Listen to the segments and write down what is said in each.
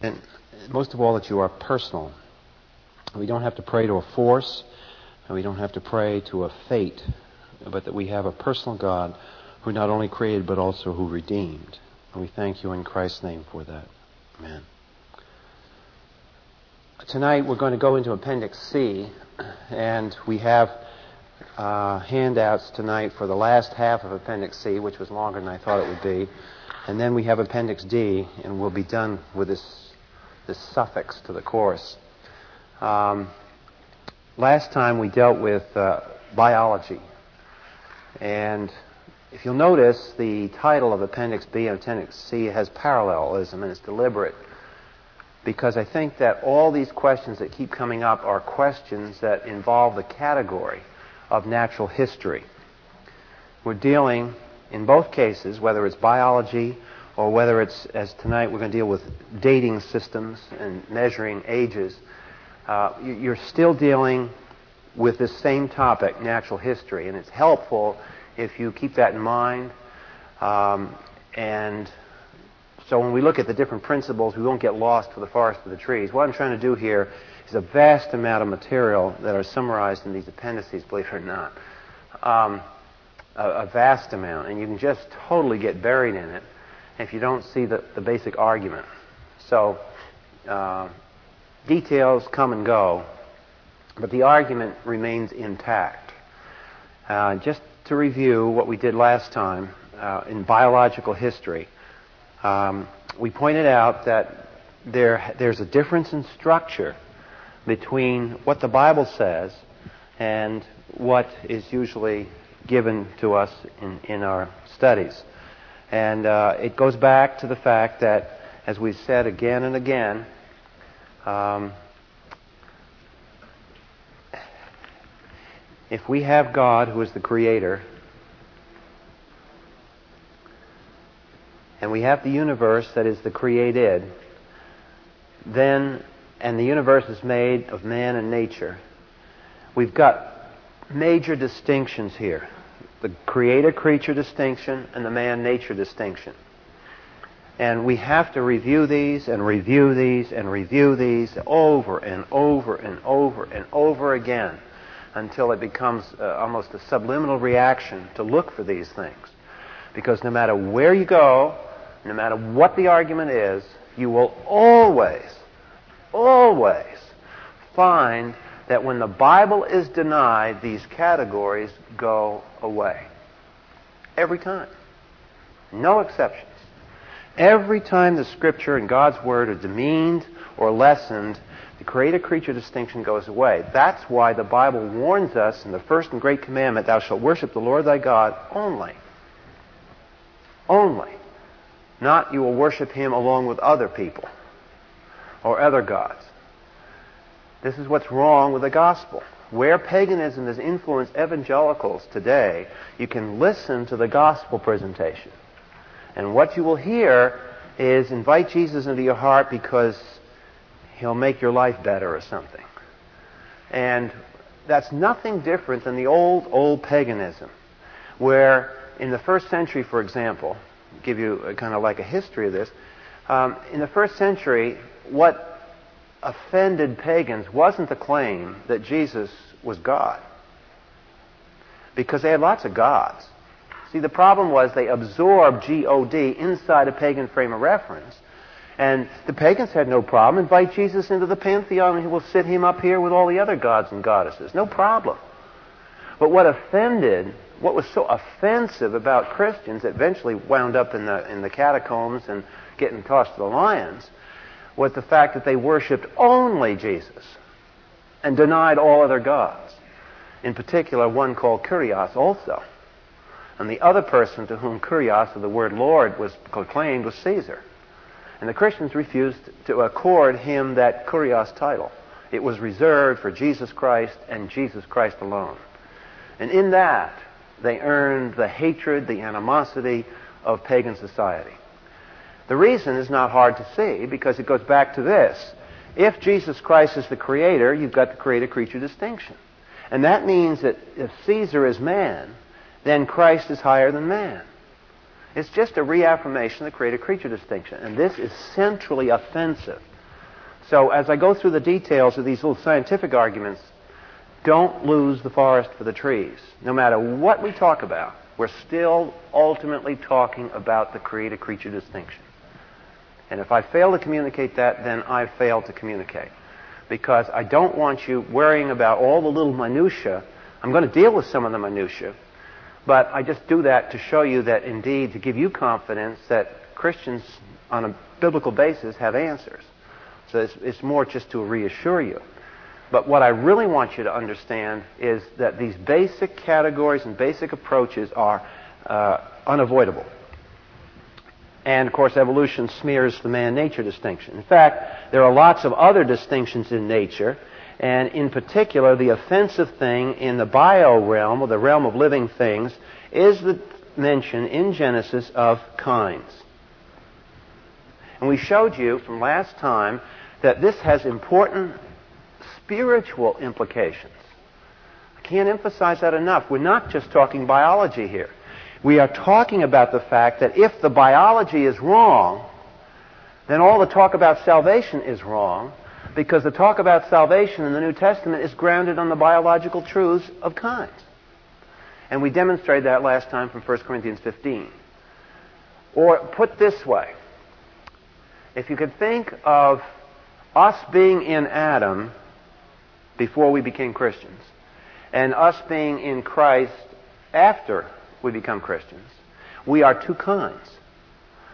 And most of all, that you are personal. We don't have to pray to a force, and we don't have to pray to a fate, but that we have a personal God who not only created but also who redeemed. And we thank you in Christ's name for that. Amen. Tonight we're going to go into Appendix C, and we have uh, handouts tonight for the last half of Appendix C, which was longer than I thought it would be. And then we have Appendix D, and we'll be done with this, this suffix to the course. Um, last time we dealt with uh, biology. And if you'll notice, the title of Appendix B and Appendix C has parallelism, and it's deliberate. Because I think that all these questions that keep coming up are questions that involve the category of natural history. We're dealing in both cases, whether it's biology or whether it's, as tonight, we're going to deal with dating systems and measuring ages, uh, you're still dealing with this same topic, natural history. And it's helpful if you keep that in mind. Um, and so when we look at the different principles, we won't get lost for the forest for the trees. What I'm trying to do here is a vast amount of material that are summarized in these appendices, believe it or not. Um, a, vast amount, and you can just totally get buried in it if you don't see the, the basic argument. So, uh, details come and go, but the argument remains intact. Uh, just to review what we did last time uh, in biological history, um, we pointed out that there, there's a difference in structure between what the Bible says and what is usually given to us in, in our studies. And uh, it goes back to the fact that, as we've said again and again, um, if we have God who is the creator, and we have the universe that is the created, then, and the universe is made of man and nature, we've got major distinctions here the creator creature distinction and the man nature distinction. And we have to review these and review these and review these over and over and over and over again until it becomes uh, almost a subliminal reaction to look for these things. Because no matter where you go, no matter what the argument is, you will always, always find that when the Bible is denied, these categories go away. Every time. No exceptions. Every time the Scripture and God's Word are demeaned or lessened, the creator creature distinction goes away. That's why the Bible warns us in the first and great commandment, Thou shalt worship the Lord thy God only. Only. Not you will worship him along with other people or other gods. This is what's wrong with the gospel. Where paganism has influenced evangelicals today, you can listen to the gospel presentation. And what you will hear is invite Jesus into your heart because he'll make your life better or something. And that's nothing different than the old, old paganism, where in the first century, for example, give you kind of like a history of this, um, in the first century, what offended pagans wasn't the claim that Jesus was God. Because they had lots of gods. See, the problem was they absorbed G-O-D inside a pagan frame of reference. And the pagans had no problem. Invite Jesus into the pantheon and he will sit him up here with all the other gods and goddesses. No problem. But what offended, what was so offensive about Christians that eventually wound up in the, in the catacombs and getting tossed to the lions was the fact that they worshiped only Jesus and denied all other gods. In particular, one called Kurios also. And the other person to whom Kurios, or the word Lord, was proclaimed was Caesar. And the Christians refused to accord him that Kurios title. It was reserved for Jesus Christ and Jesus Christ alone. And in that, they earned the hatred, the animosity of pagan society. The reason is not hard to see because it goes back to this. If Jesus Christ is the creator, you've got the creator creature distinction. And that means that if Caesar is man, then Christ is higher than man. It's just a reaffirmation of the creator creature distinction. And this is centrally offensive. So as I go through the details of these little scientific arguments, don't lose the forest for the trees. No matter what we talk about, we're still ultimately talking about the creator creature distinction. And if I fail to communicate that, then I fail to communicate. Because I don't want you worrying about all the little minutiae. I'm going to deal with some of the minutiae, but I just do that to show you that indeed, to give you confidence that Christians on a biblical basis have answers. So it's, it's more just to reassure you. But what I really want you to understand is that these basic categories and basic approaches are uh, unavoidable. And of course, evolution smears the man nature distinction. In fact, there are lots of other distinctions in nature, and in particular, the offensive thing in the bio realm, or the realm of living things, is the mention in Genesis of kinds. And we showed you from last time that this has important spiritual implications. I can't emphasize that enough. We're not just talking biology here. We are talking about the fact that if the biology is wrong, then all the talk about salvation is wrong because the talk about salvation in the New Testament is grounded on the biological truths of kinds. And we demonstrated that last time from 1 Corinthians 15. Or put this way, if you could think of us being in Adam before we became Christians, and us being in Christ after we become Christians. We are two kinds.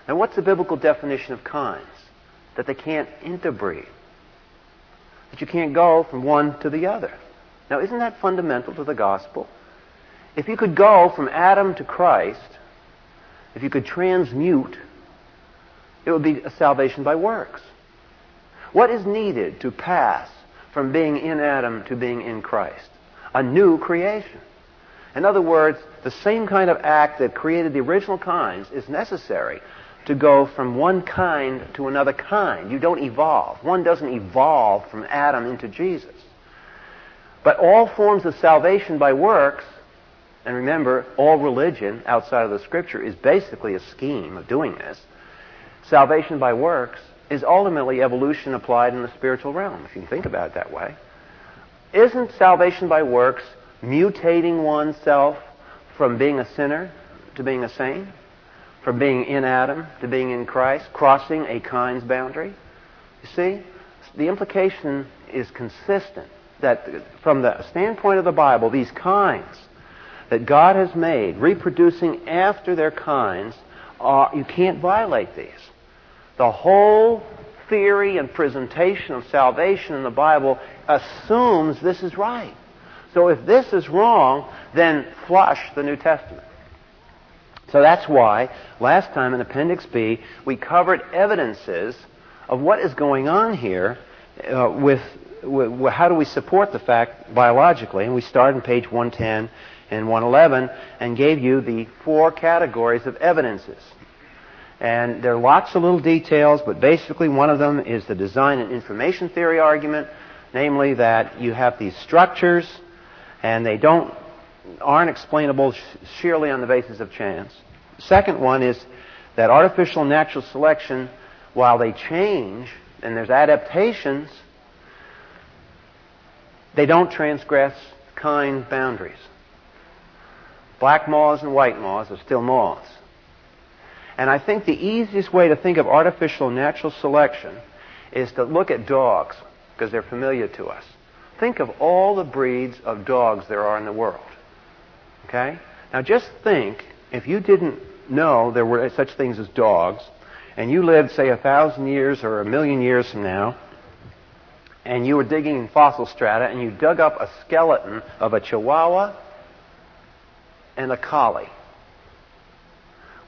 Now, what's the biblical definition of kinds? That they can't interbreed. That you can't go from one to the other. Now, isn't that fundamental to the gospel? If you could go from Adam to Christ, if you could transmute, it would be a salvation by works. What is needed to pass from being in Adam to being in Christ? A new creation. In other words, the same kind of act that created the original kinds is necessary to go from one kind to another kind. You don't evolve. One doesn't evolve from Adam into Jesus. But all forms of salvation by works, and remember, all religion outside of the Scripture is basically a scheme of doing this. Salvation by works is ultimately evolution applied in the spiritual realm, if you can think about it that way. Isn't salvation by works mutating oneself from being a sinner to being a saint, from being in Adam to being in Christ, crossing a kind's boundary. You see, the implication is consistent that from the standpoint of the Bible, these kinds that God has made, reproducing after their kinds, are, you can't violate these. The whole theory and presentation of salvation in the Bible assumes this is right. So if this is wrong, then flush the New Testament. So that's why last time in Appendix B we covered evidences of what is going on here uh, with, with, how do we support the fact biologically, and we started on page 110 and 111 and gave you the four categories of evidences. And there are lots of little details, but basically one of them is the design and information theory argument, namely that you have these structures and they don't aren't explainable sheerly on the basis of chance. Second one is that artificial natural selection, while they change and there's adaptations, they don't transgress kind boundaries. Black moths and white moths are still moths. And I think the easiest way to think of artificial natural selection is to look at dogs, because they're familiar to us. Think of all the breeds of dogs there are in the world. Okay? Now just think if you didn't know there were such things as dogs, and you lived, say, a thousand years or a million years from now, and you were digging in fossil strata, and you dug up a skeleton of a Chihuahua and a Collie.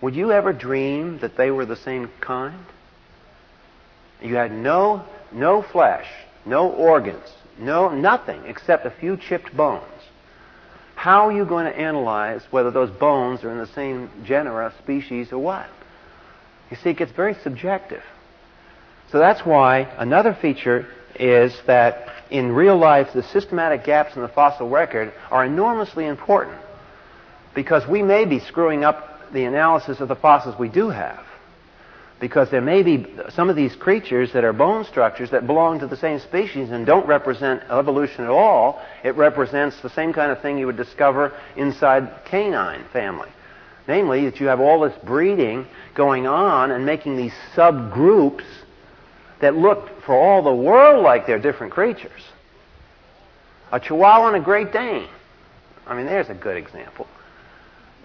Would you ever dream that they were the same kind? You had no, no flesh, no organs, no, nothing except a few chipped bones. How are you going to analyze whether those bones are in the same genera, species, or what? You see, it gets very subjective. So that's why another feature is that in real life, the systematic gaps in the fossil record are enormously important because we may be screwing up the analysis of the fossils we do have. Because there may be some of these creatures that are bone structures that belong to the same species and don't represent evolution at all. It represents the same kind of thing you would discover inside canine family. Namely, that you have all this breeding going on and making these subgroups that look for all the world like they're different creatures. A Chihuahua and a Great Dane. I mean, there's a good example.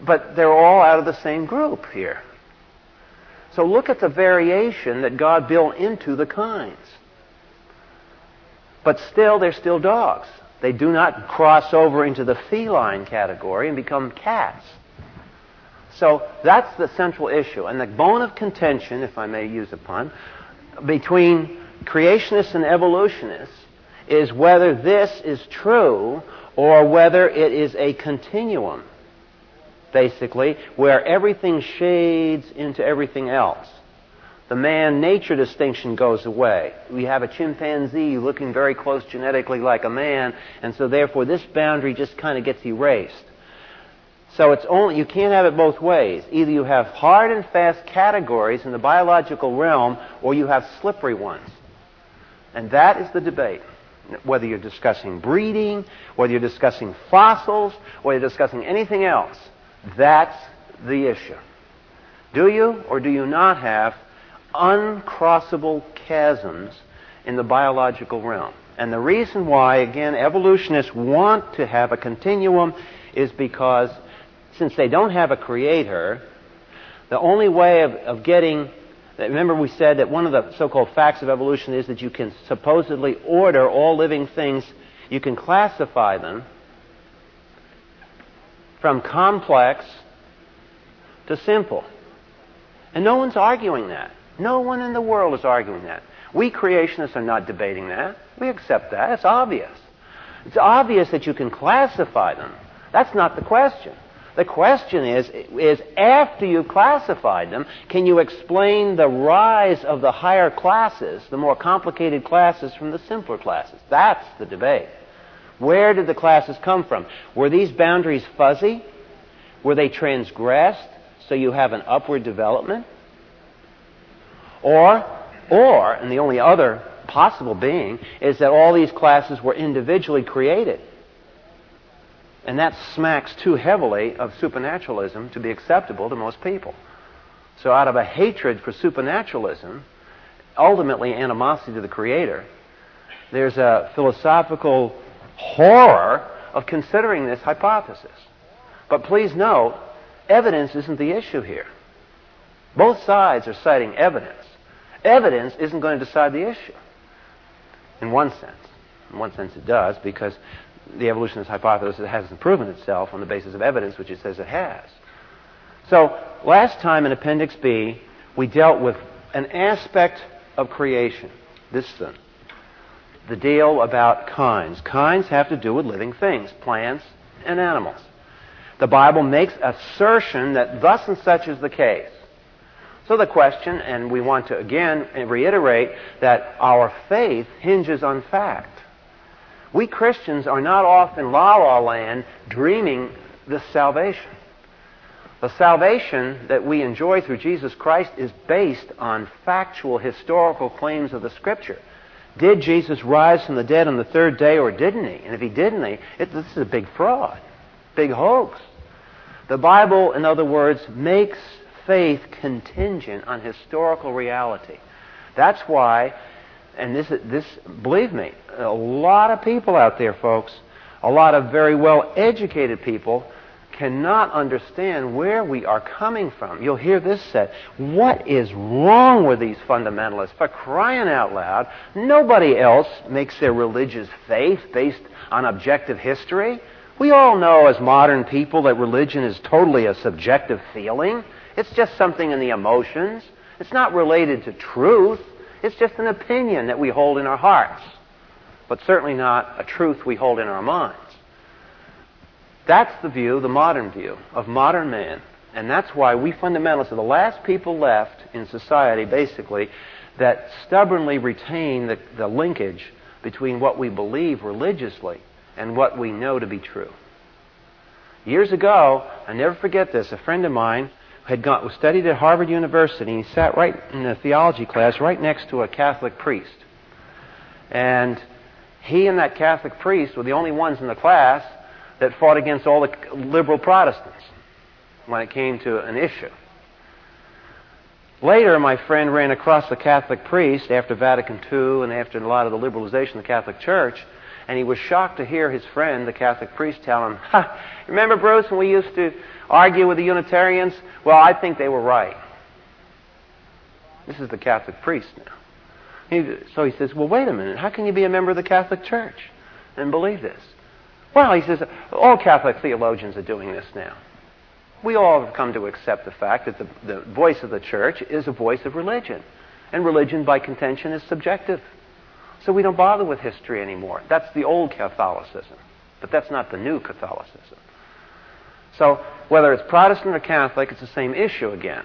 But they're all out of the same group here. So look at the variation that God built into the kinds. But still, they're still dogs. They do not cross over into the feline category and become cats. So that's the central issue. And the bone of contention, if I may use a pun, between creationists and evolutionists is whether this is true or whether it is a continuum basically, where everything shades into everything else. The man nature distinction goes away. We have a chimpanzee looking very close genetically like a man, and so therefore this boundary just kind of gets erased. So it's only you can't have it both ways. Either you have hard and fast categories in the biological realm or you have slippery ones. And that is the debate. Whether you're discussing breeding, whether you're discussing fossils, whether you're discussing anything else, that's the issue. Do you or do you not have uncrossable chasms in the biological realm? And the reason why, again, evolutionists want to have a continuum is because since they don't have a creator, the only way of, of getting Remember, we said that one of the so called facts of evolution is that you can supposedly order all living things, you can classify them from complex to simple. And no one's arguing that. No one in the world is arguing that. We creationists are not debating that. We accept that. It's obvious. It's obvious that you can classify them. That's not the question. The question is, is after you've classified them, can you explain the rise of the higher classes, the more complicated classes from the simpler classes? That's the debate. Where did the classes come from? Were these boundaries fuzzy? Were they transgressed so you have an upward development? Or, or, and the only other possible being is that all these classes were individually created. And that smacks too heavily of supernaturalism to be acceptable to most people. So out of a hatred for supernaturalism, ultimately animosity to the Creator, there's a philosophical horror of considering this hypothesis. But please note, evidence isn't the issue here. Both sides are citing evidence. Evidence isn't going to decide the issue. In one sense. In one sense it does, because the evolutionist hypothesis hasn't proven itself on the basis of evidence, which it says it has. So, last time in Appendix B, we dealt with an aspect of creation. This thing the deal about kinds. Kinds have to do with living things, plants and animals. The Bible makes assertion that thus and such is the case. So the question, and we want to again reiterate that our faith hinges on fact. We Christians are not off in la la land dreaming this salvation. The salvation that we enjoy through Jesus Christ is based on factual historical claims of the Scripture. Did Jesus rise from the dead on the third day or didn't he? And if he didn't, he, it, this is a big fraud, big hoax. The Bible, in other words, makes faith contingent on historical reality. That's why, and this, this, believe me, a lot of people out there, folks, a lot of very well educated people cannot understand where we are coming from. You'll hear this said. What is wrong with these fundamentalists? For crying out loud, nobody else makes their religious faith based on objective history. We all know as modern people that religion is totally a subjective feeling. It's just something in the emotions. It's not related to truth. It's just an opinion that we hold in our hearts, but certainly not a truth we hold in our minds. That's the view, the modern view of modern man. And that's why we fundamentalists are the last people left in society, basically, that stubbornly retain the, the linkage between what we believe religiously and what we know to be true. Years ago, I never forget this, a friend of mine had gone, studied at Harvard University. And he sat right in the theology class, right next to a Catholic priest. And he and that Catholic priest were the only ones in the class that fought against all the liberal Protestants when it came to an issue. Later, my friend ran across the Catholic priest after Vatican II and after a lot of the liberalization of the Catholic Church, and he was shocked to hear his friend, the Catholic priest, tell him, ha, Remember, Bruce, when we used to argue with the Unitarians? Well, I think they were right. This is the Catholic priest now. He, so he says, Well, wait a minute. How can you be a member of the Catholic Church and believe this? Well, he says, all Catholic theologians are doing this now. We all have come to accept the fact that the, the voice of the church is a voice of religion. And religion, by contention, is subjective. So we don't bother with history anymore. That's the old Catholicism. But that's not the new Catholicism. So whether it's Protestant or Catholic, it's the same issue again.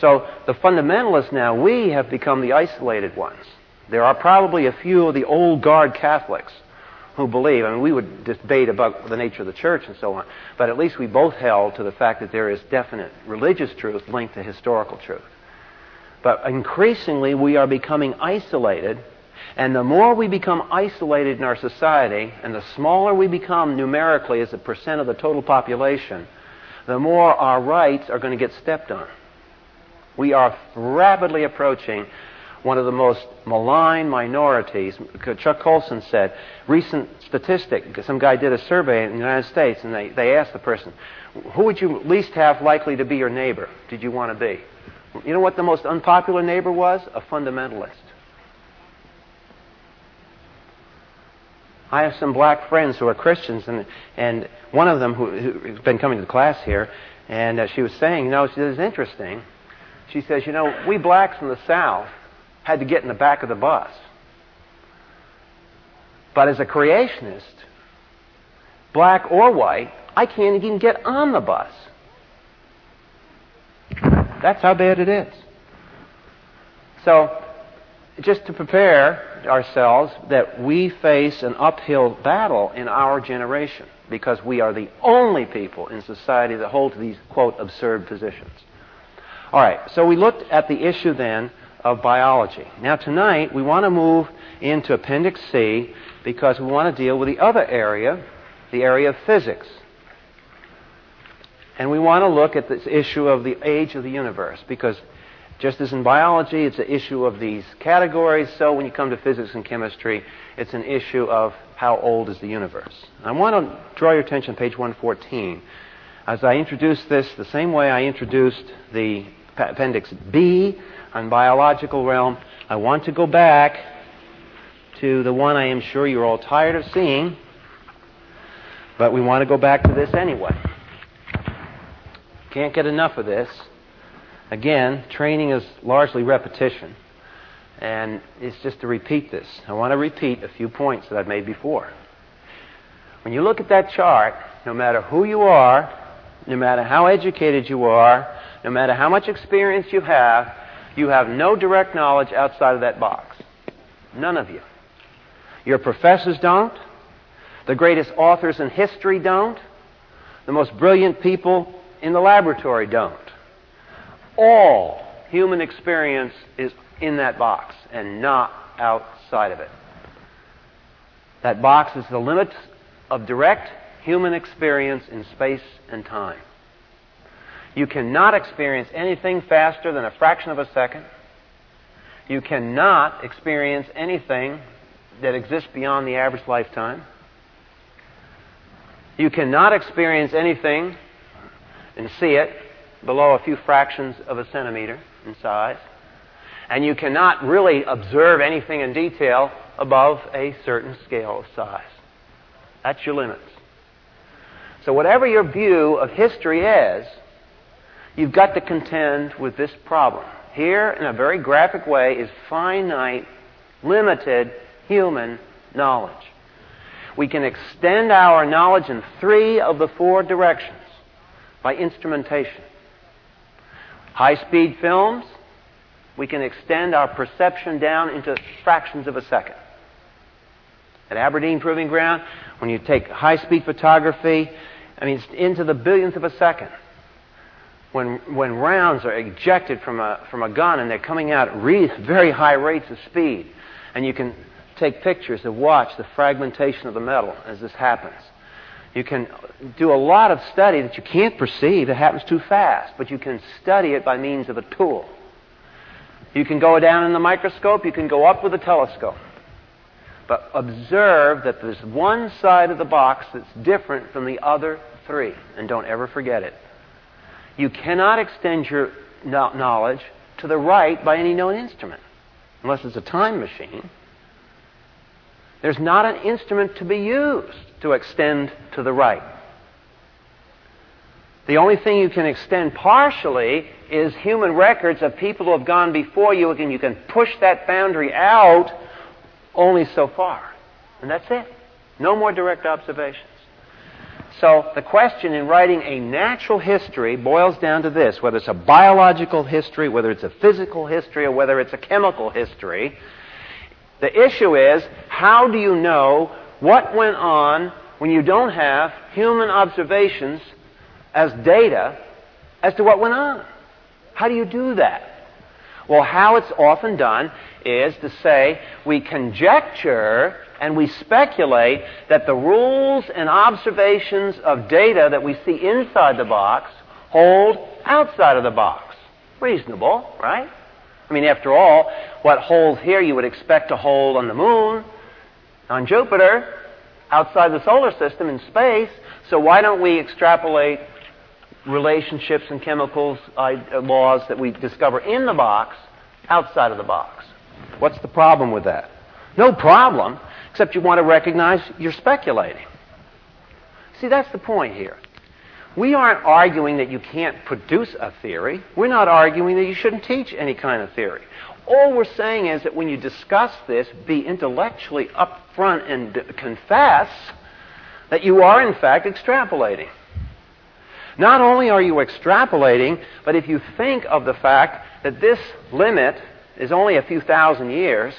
So the fundamentalists now, we have become the isolated ones. There are probably a few of the old guard Catholics who believe. I mean, we would debate about the nature of the church and so on, but at least we both held to the fact that there is definite religious truth linked to historical truth. But increasingly, we are becoming isolated, and the more we become isolated in our society, and the smaller we become numerically as a percent of the total population, the more our rights are going to get stepped on. We are rapidly approaching one of the most maligned minorities. Chuck Colson said, recent statistic, some guy did a survey in the United States, and they, they asked the person, who would you least have likely to be your neighbor? Did you want to be? You know what the most unpopular neighbor was? A fundamentalist. I have some black friends who are Christians, and, and one of them who, who's been coming to the class here, and uh, she was saying, you know, this is interesting. She says, you know, we blacks in the South had to get in the back of the bus. But as a creationist, black or white, I can't even get on the bus. That's how bad it is. So, just to prepare ourselves that we face an uphill battle in our generation because we are the only people in society that hold to these, quote, absurd positions. All right, so we looked at the issue then of biology. Now, tonight, we want to move into Appendix C because we want to deal with the other area, the area of physics. And we want to look at this issue of the age of the universe because just as in biology, it's an issue of these categories, so when you come to physics and chemistry, it's an issue of how old is the universe. I want to draw your attention to page 114. As I introduce this, the same way I introduced the Appendix B, on biological realm, I want to go back to the one I am sure you're all tired of seeing, but we want to go back to this anyway. Can't get enough of this. Again, training is largely repetition, and it's just to repeat this. I want to repeat a few points that I've made before. When you look at that chart, no matter who you are, no matter how educated you are, no matter how much experience you have, you have no direct knowledge outside of that box. None of you. Your professors don't. The greatest authors in history don't. The most brilliant people in the laboratory don't. All human experience is in that box and not outside of it. That box is the limit of direct human experience in space and time. You cannot experience anything faster than a fraction of a second. You cannot experience anything that exists beyond the average lifetime. You cannot experience anything and see it below a few fractions of a centimeter in size. And you cannot really observe anything in detail above a certain scale of size. That's your limits. So, whatever your view of history is, You've got to contend with this problem. Here, in a very graphic way, is finite, limited human knowledge. We can extend our knowledge in three of the four directions by instrumentation. High speed films, we can extend our perception down into fractions of a second. At Aberdeen Proving Ground, when you take high speed photography, I mean, it's into the billionth of a second. When, when rounds are ejected from a, from a gun and they're coming out at very high rates of speed. And you can take pictures to watch the fragmentation of the metal as this happens. You can do a lot of study that you can't perceive. It happens too fast. But you can study it by means of a tool. You can go down in the microscope. You can go up with a telescope. But observe that there's one side of the box that's different from the other three. And don't ever forget it. You cannot extend your knowledge to the right by any known instrument, unless it's a time machine. There's not an instrument to be used to extend to the right. The only thing you can extend partially is human records of people who have gone before you, and you can push that boundary out only so far. And that's it. No more direct observation. So the question in writing a natural history boils down to this whether it's a biological history, whether it's a physical history, or whether it's a chemical history. The issue is how do you know what went on when you don't have human observations as data as to what went on? How do you do that? Well, how it's often done is to say we conjecture and we speculate that the rules and observations of data that we see inside the box hold outside of the box. Reasonable, right? I mean, after all, what holds here you would expect to hold on the moon, on Jupiter, outside the solar system in space. So why don't we extrapolate relationships and chemicals uh, laws that we discover in the box outside of the box? What's the problem with that? No problem except you want to recognize you're speculating. See, that's the point here. We aren't arguing that you can't produce a theory. We're not arguing that you shouldn't teach any kind of theory. All we're saying is that when you discuss this, be intellectually upfront and d- confess that you are, in fact, extrapolating. Not only are you extrapolating, but if you think of the fact that this limit is only a few thousand years,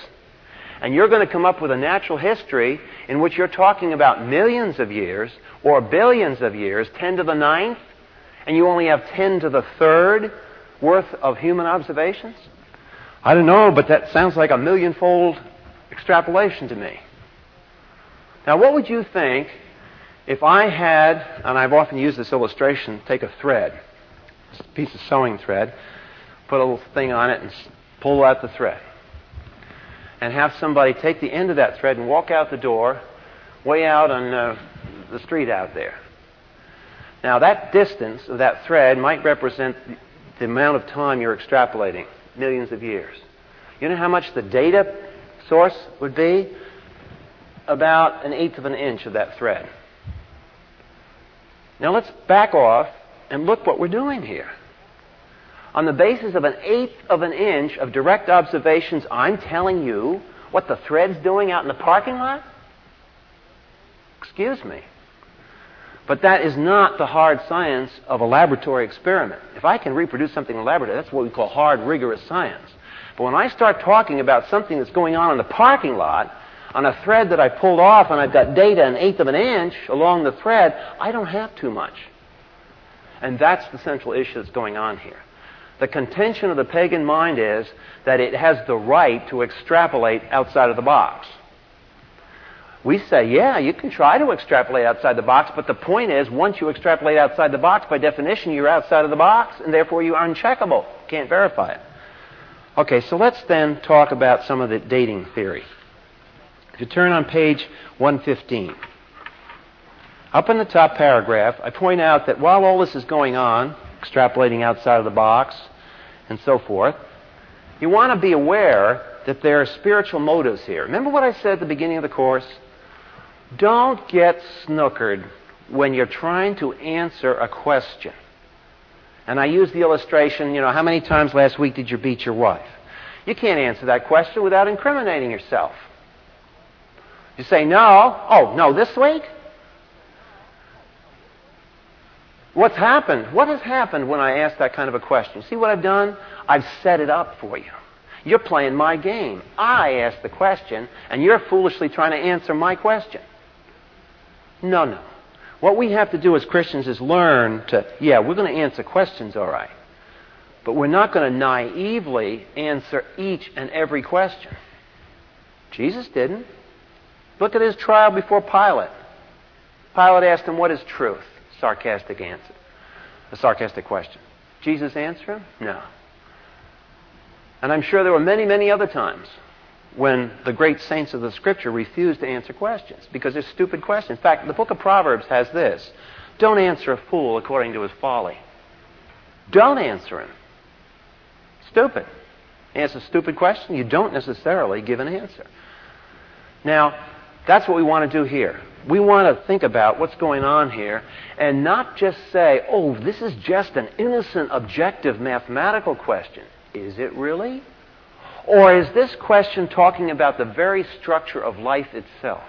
and you're going to come up with a natural history in which you're talking about millions of years or billions of years, 10 to the ninth, and you only have 10 to the third worth of human observations? I don't know, but that sounds like a millionfold extrapolation to me. Now, what would you think if I had, and I've often used this illustration, take a thread, a piece of sewing thread, put a little thing on it, and pull out the thread and have somebody take the end of that thread and walk out the door way out on uh, the street out there. Now, that distance of that thread might represent the amount of time you're extrapolating, millions of years. You know how much the data source would be? About an eighth of an inch of that thread. Now, let's back off and look what we're doing here on the basis of an eighth of an inch of direct observations, I'm telling you what the thread's doing out in the parking lot? Excuse me. But that is not the hard science of a laboratory experiment. If I can reproduce something in a laboratory, that's what we call hard, rigorous science. But when I start talking about something that's going on in the parking lot, on a thread that I pulled off and I've got data an eighth of an inch along the thread, I don't have too much. And that's the central issue that's going on here. The contention of the pagan mind is that it has the right to extrapolate outside of the box. We say, yeah, you can try to extrapolate outside the box, but the point is, once you extrapolate outside the box, by definition, you're outside of the box, and therefore you are uncheckable. Can't verify it. Okay, so let's then talk about some of the dating theory. If you turn on page 115, up in the top paragraph, I point out that while all this is going on, extrapolating outside of the box, and so forth. You want to be aware that there are spiritual motives here. Remember what I said at the beginning of the course? Don't get snookered when you're trying to answer a question. And I use the illustration, you know, how many times last week did you beat your wife? You can't answer that question without incriminating yourself. You say, no. Oh, no, this week? What's happened? What has happened when I ask that kind of a question? See what I've done? I've set it up for you. You're playing my game. I ask the question, and you're foolishly trying to answer my question. No, no. What we have to do as Christians is learn to, yeah, we're going to answer questions all right. But we're not going to naively answer each and every question. Jesus didn't. Look at his trial before Pilate. Pilate asked him, What is truth? Sarcastic answer. A sarcastic question. Jesus answer him? No. And I'm sure there were many, many other times when the great saints of the Scripture refused to answer questions because they're stupid questions. In fact, the book of Proverbs has this Don't answer a fool according to his folly. Don't answer him. Stupid. Answer a stupid question, you don't necessarily give an answer. Now, that's what we want to do here. We want to think about what's going on here and not just say, oh, this is just an innocent, objective mathematical question. Is it really? Or is this question talking about the very structure of life itself?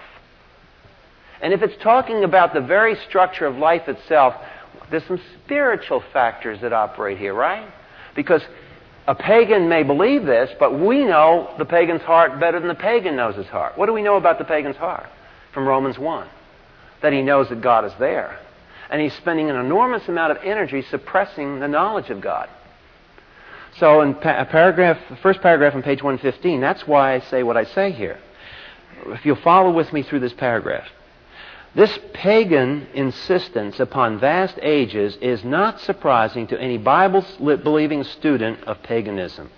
And if it's talking about the very structure of life itself, there's some spiritual factors that operate here, right? Because a pagan may believe this, but we know the pagan's heart better than the pagan knows his heart. What do we know about the pagan's heart? From Romans 1. That he knows that God is there. And he's spending an enormous amount of energy suppressing the knowledge of God. So in pa- paragraph, the first paragraph on page 115, that's why I say what I say here. If you'll follow with me through this paragraph. This pagan insistence upon vast ages is not surprising to any Bible believing student of paganism.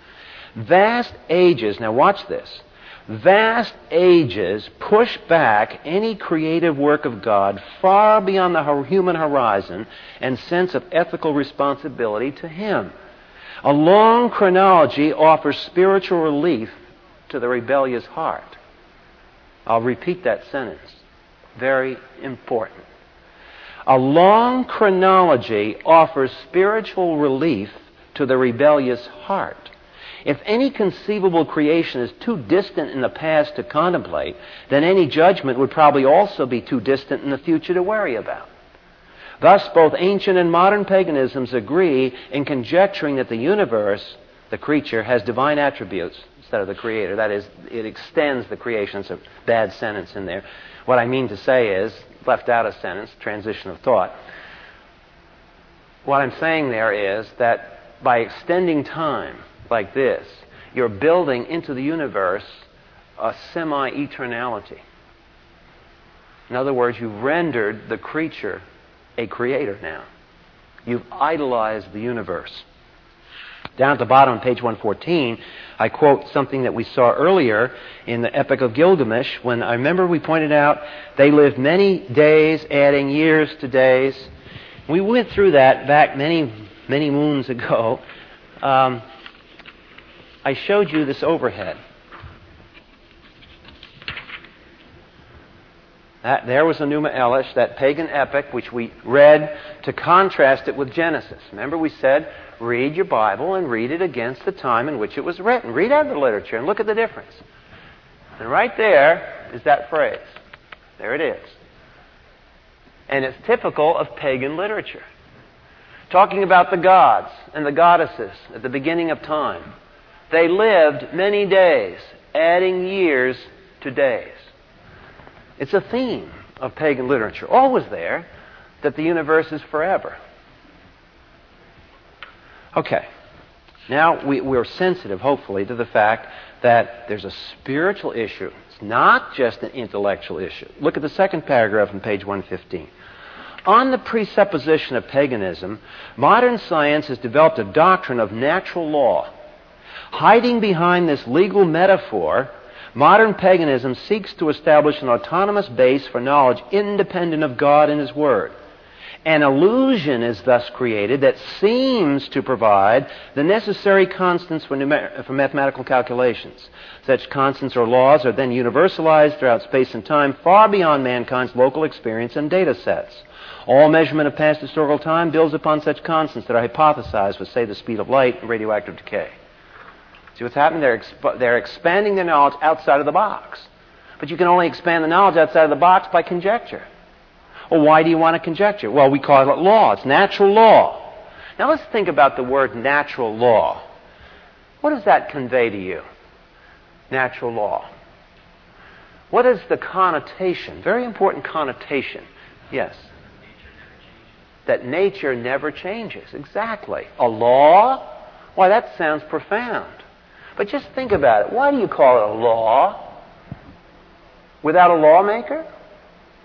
Vast ages, now watch this. Vast ages push back any creative work of God far beyond the human horizon and sense of ethical responsibility to Him. A long chronology offers spiritual relief to the rebellious heart. I'll repeat that sentence. Very important. A long chronology offers spiritual relief to the rebellious heart. If any conceivable creation is too distant in the past to contemplate, then any judgment would probably also be too distant in the future to worry about. Thus, both ancient and modern paganisms agree in conjecturing that the universe, the creature, has divine attributes instead of the creator. That is, it extends the creation. It's a bad sentence in there. What I mean to say is, left out a sentence, transition of thought. What I'm saying there is that by extending time like this, you're building into the universe a semi eternality. In other words, you've rendered the creature a creator now. You've idolized the universe. Down at the bottom on page 114, I quote something that we saw earlier in the Epic of Gilgamesh when I remember we pointed out they lived many days, adding years to days. We went through that back many, many moons ago. Um, I showed you this overhead. That, there was Enuma Elish, that pagan epic which we read to contrast it with Genesis. Remember, we said, read your Bible and read it against the time in which it was written. Read out the literature and look at the difference. And right there is that phrase. There it is. And it's typical of pagan literature. Talking about the gods and the goddesses at the beginning of time. They lived many days, adding years to days. It's a theme of pagan literature, always there, that the universe is forever. Okay. Now we, we're sensitive, hopefully, to the fact that there's a spiritual issue. It's not just an intellectual issue. Look at the second paragraph on page 115. On the presupposition of paganism, modern science has developed a doctrine of natural law. Hiding behind this legal metaphor, Modern paganism seeks to establish an autonomous base for knowledge independent of God and His Word. An illusion is thus created that seems to provide the necessary constants for, numer- for, mathematical calculations. Such constants or laws are then universalized throughout space and time far beyond mankind's local experience and data sets. All measurement of past historical time builds upon such constants that are hypothesized with, say, the speed of light and radioactive decay. See what's happening? They're, they're expanding their knowledge outside of the box. But you can only expand the knowledge outside of the box by conjecture. Well, why do you want to conjecture? Well, we call it law. It's natural law. Now let's think about the word natural law. What does that convey to you? Natural law. What is the connotation? Very important connotation. Yes. that nature never changes. Exactly. A law? Why, that sounds profound. But just think about it. Why do you call it a law? Without a lawmaker?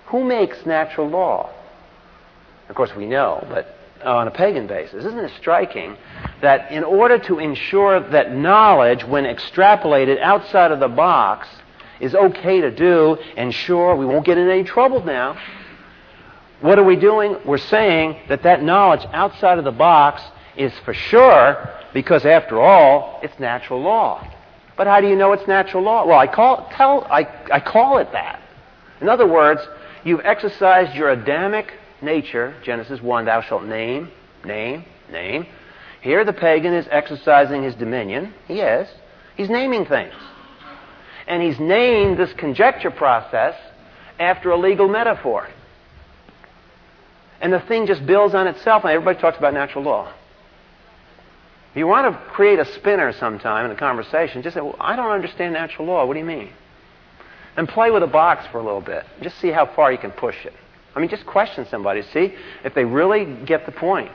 Who makes natural law? Of course, we know, but on a pagan basis. Isn't it striking that in order to ensure that knowledge, when extrapolated outside of the box, is okay to do, and sure, we won't get in any trouble now. What are we doing? We're saying that that knowledge outside of the box is for sure because, after all, it's natural law. But how do you know it's natural law? Well, I call, tell, I, I call it that. In other words, you've exercised your Adamic nature, Genesis 1, thou shalt name, name, name. Here the pagan is exercising his dominion. He is. He's naming things. And he's named this conjecture process after a legal metaphor. And the thing just builds on itself, and everybody talks about natural law. If you want to create a spinner sometime in a conversation, just say, well, I don't understand natural law. What do you mean? And play with a box for a little bit. Just see how far you can push it. I mean, just question somebody. See if they really get the point.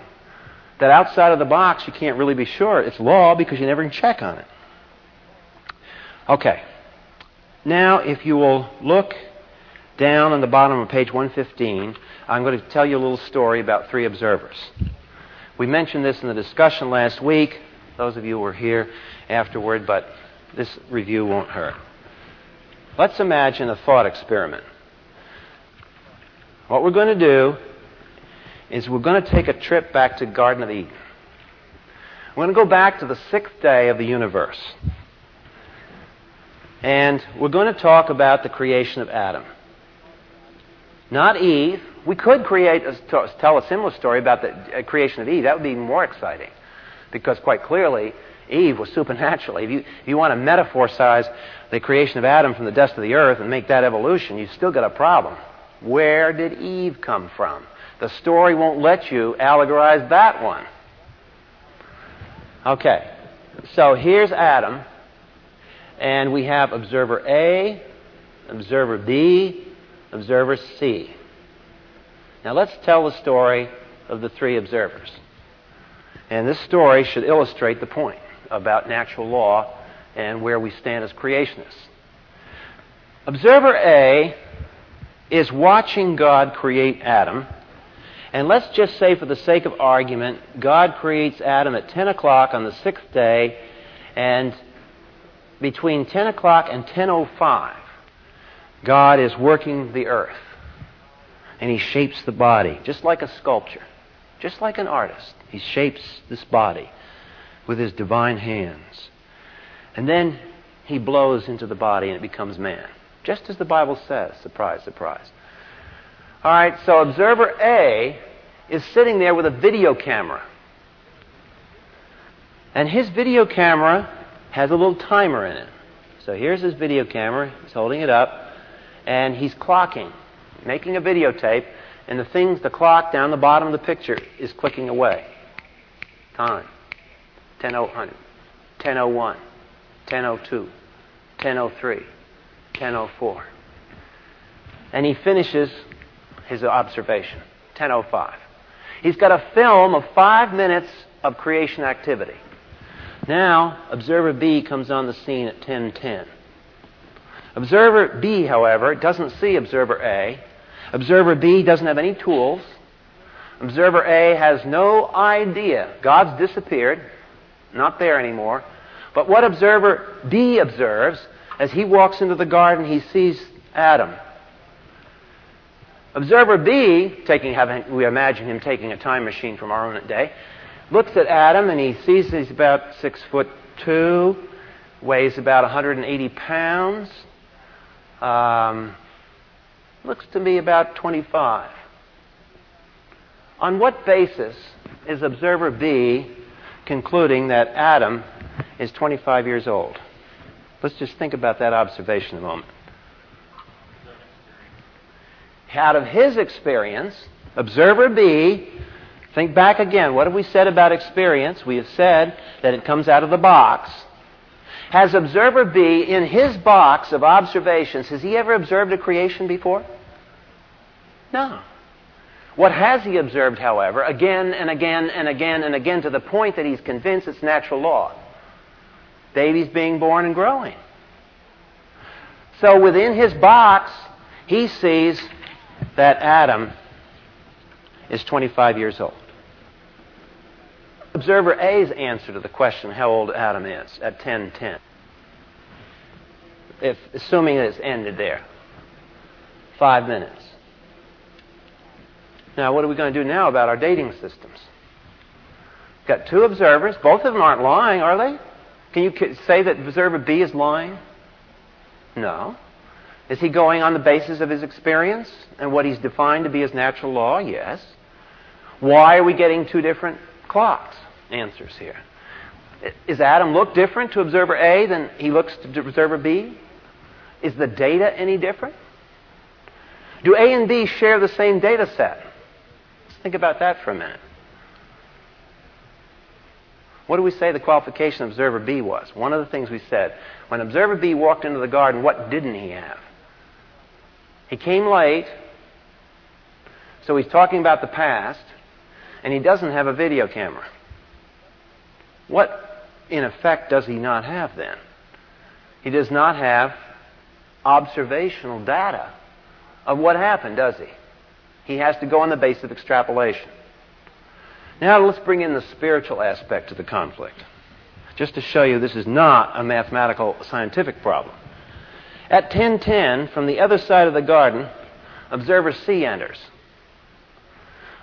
That outside of the box, you can't really be sure. It's law because you never can check on it. Okay. Now, if you will look down on the bottom of page 115, I'm going to tell you a little story about three observers. We mentioned this in the discussion last week. Those of you were here afterward, but this review won't hurt. Let's imagine a thought experiment. What we're going to do is we're going to take a trip back to Garden of Eden. We're going to go back to the sixth day of the universe. And we're going to talk about the creation of Adam. Not Eve. We could create a, tell a similar story about the uh, creation of Eve. That would be more exciting. Because quite clearly, Eve was supernatural. If you, if you want to metaphorize the creation of Adam from the dust of the earth and make that evolution, you've still got a problem. Where did Eve come from? The story won't let you allegorize that one. Okay, so here's Adam, and we have observer A, observer B, observer C. Now let's tell the story of the three observers. And this story should illustrate the point about natural law and where we stand as creationists. Observer A is watching God create Adam. And let's just say, for the sake of argument, God creates Adam at 10 o'clock on the sixth day, and between 10 o'clock and 10.05, God is working the earth. And he shapes the body, just like a sculpture, just like an artist. He shapes this body with his divine hands. And then he blows into the body and it becomes man just as the Bible says. Surprise, surprise. All right, so observer A is sitting there with a video camera. And his video camera has a little timer in it. So here's his video camera. He's holding it up, and he's clocking, making a videotape, and the things, the clock down the bottom of the picture is clicking away. Time 10.01, 10.01, 10.02, 10.03. 10.04. And he finishes his observation, 10.05. He's got a film of five minutes of creation activity. Now, observer B comes on the scene at 10.10. Observer B, however, doesn't see observer A. Observer B doesn't have any tools. Observer A has no idea. God's disappeared, not there anymore. But what observer B observes as he walks into the garden, he sees Adam. Observer B, taking, we imagine him taking a time machine from our own day, looks at Adam and he sees he's about six foot two, weighs about 180 pounds, um, looks to me about 25. On what basis is observer B concluding that Adam is 25 years old? Let's just think about that observation a moment. Out of his experience, observer B, think back again. What have we said about experience? We have said that it comes out of the box. Has observer B, in his box of observations, has he ever observed a creation before? No. What has he observed, however, again and again and again and again to the point that he's convinced it's natural law? Babies being born and growing. So within his box, he sees that Adam is 25 years old. Observer A's answer to the question how old Adam is at 1010. If assuming it's ended there. Five minutes. Now, what are we going to do now about our dating systems? Got two observers. Both of them aren't lying, are they? Can you say that observer B is lying? No. Is he going on the basis of his experience and what he's defined to be as natural law? Yes. Why are we getting two different clocks? Answers here. Is Adam look different to observer A than he looks to observer B? Is the data any different? Do A and B share the same data set? Let's think about that for a minute. What do we say the qualification of observer B was? One of the things we said when observer B walked into the garden, what didn't he have? He came late, so he's talking about the past, and he doesn't have a video camera. What, in effect, does he not have then? He does not have observational data of what happened, does he? He has to go on the basis of extrapolation. Now let's bring in the spiritual aspect of the conflict, just to show you this is not a mathematical scientific problem. At 1010, from the other side of the garden, observer C enters.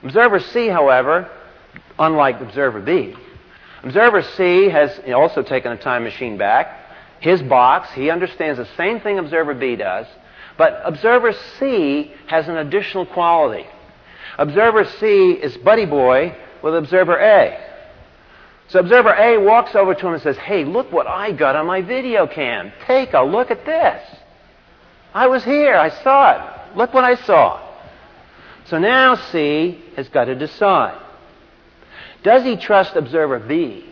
Observer C, however, unlike observer B, observer C has also taken a time machine back. His box, he understands the same thing observer B does, but observer C has an additional quality. Observer C is buddy boy with observer A. So observer A walks over to him and says, Hey, look what I got on my video cam. Take a look at this. I was here. I saw it. Look what I saw. So now C has got to decide. Does he trust observer B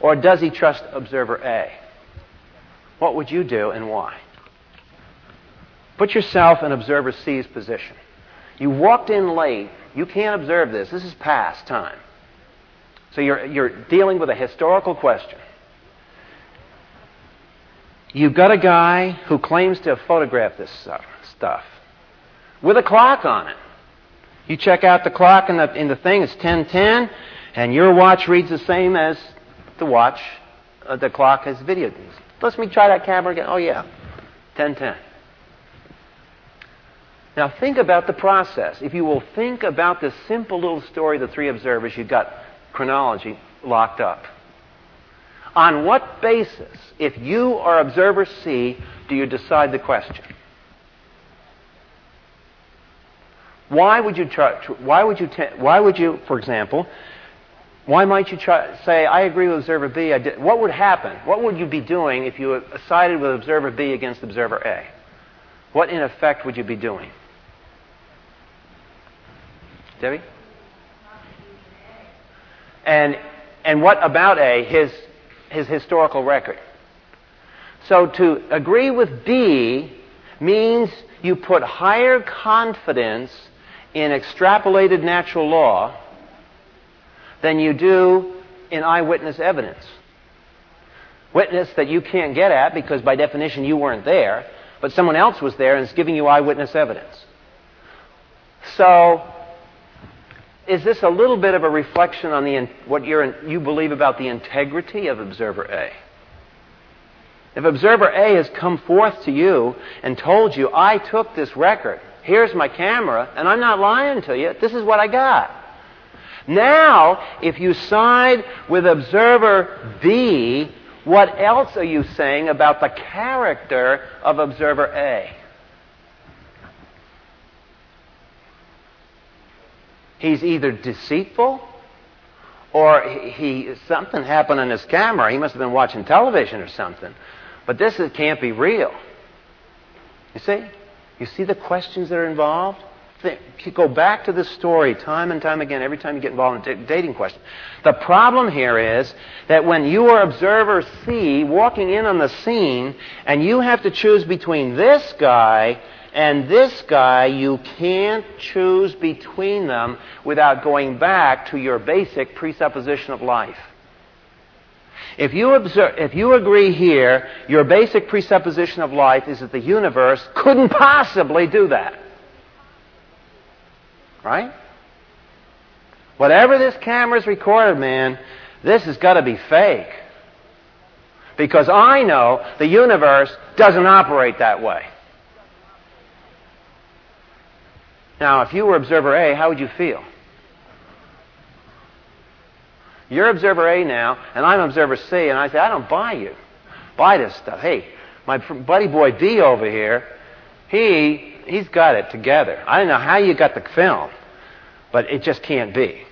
or does he trust observer A? What would you do and why? Put yourself in observer C's position. You walked in late. You can't observe this. This is past time. So you're, you're dealing with a historical question. You've got a guy who claims to have photographed this stuff with a clock on it. You check out the clock in the, in the thing, it's 1010, and your watch reads the same as the watch, uh, the clock has video. Let me try that camera again. Oh, yeah, 1010. Now think about the process. If you will think about this simple little story the three observers, you've got chronology locked up. On what basis, if you are observer C, do you decide the question? Why would you try, why would you why would you for example why might you try, say I agree with observer B what would happen what would you be doing if you sided with observer B against observer A what in effect would you be doing Debbie? And, and what about A? His, his historical record. So to agree with B means you put higher confidence in extrapolated natural law than you do in eyewitness evidence. Witness that you can't get at because by definition you weren't there, but someone else was there and is giving you eyewitness evidence. So is this a little bit of a reflection on the, what you believe about the integrity of observer A? If observer A has come forth to you and told you, I took this record, here's my camera, and I'm not lying to you, this is what I got. Now, if you side with observer B, what else are you saying about the character of observer A? He's either deceitful or he, something happened on his camera. He must have been watching television or something. But this is, can't be real. You see? You see the questions that are involved? Think, you go back to this story time and time again every time you get involved in a dating question. The problem here is that when you are observer C walking in on the scene and you have to choose between this guy And this guy, you can't choose between them without going back to your basic presupposition of life. If you, observe, if you agree here, your basic presupposition of life is that the universe couldn't possibly do that. Right? Whatever this camera's recorded, man, this has got to be fake. Because I know the universe doesn't operate that way. Now, if you were observer A, how would you feel? You're observer A now, and I'm observer C, and I say, I don't buy you. Buy this stuff. Hey, my buddy boy B over here, he, he's got it together. I don't know how you got the film, but it just can't be.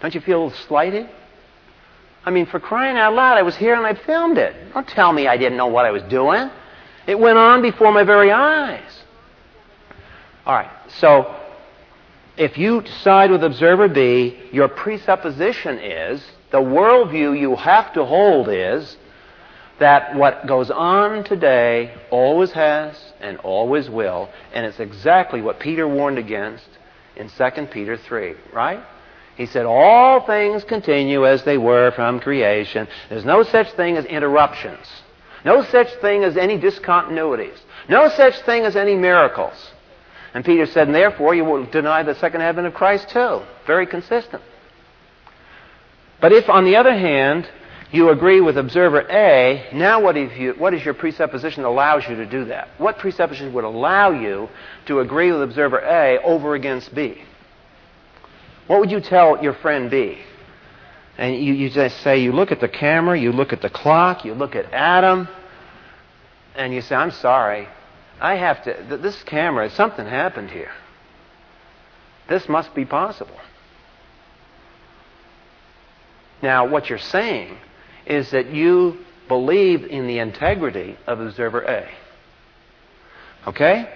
Don't you feel slighted? I mean, for crying out loud, I was here and I filmed it. Don't tell me I didn't know what I was doing. It went on before my very eyes. All right, so if you side with observer B, your presupposition is, the worldview you have to hold is, that what goes on today always has and always will, and it's exactly what Peter warned against in 2 Peter 3, right? He said, All things continue as they were from creation. There's no such thing as interruptions, no such thing as any discontinuities, no such thing as any miracles. And Peter said, and therefore you will deny the second advent of Christ too. Very consistent. But if, on the other hand, you agree with observer A, now what, you, what is your presupposition that allows you to do that? What presupposition would allow you to agree with observer A over against B? What would you tell your friend B? And you, you just say, you look at the camera, you look at the clock, you look at Adam, and you say, I'm sorry. I have to, this camera, something happened here. This must be possible. Now, what you're saying is that you believe in the integrity of observer A. Okay?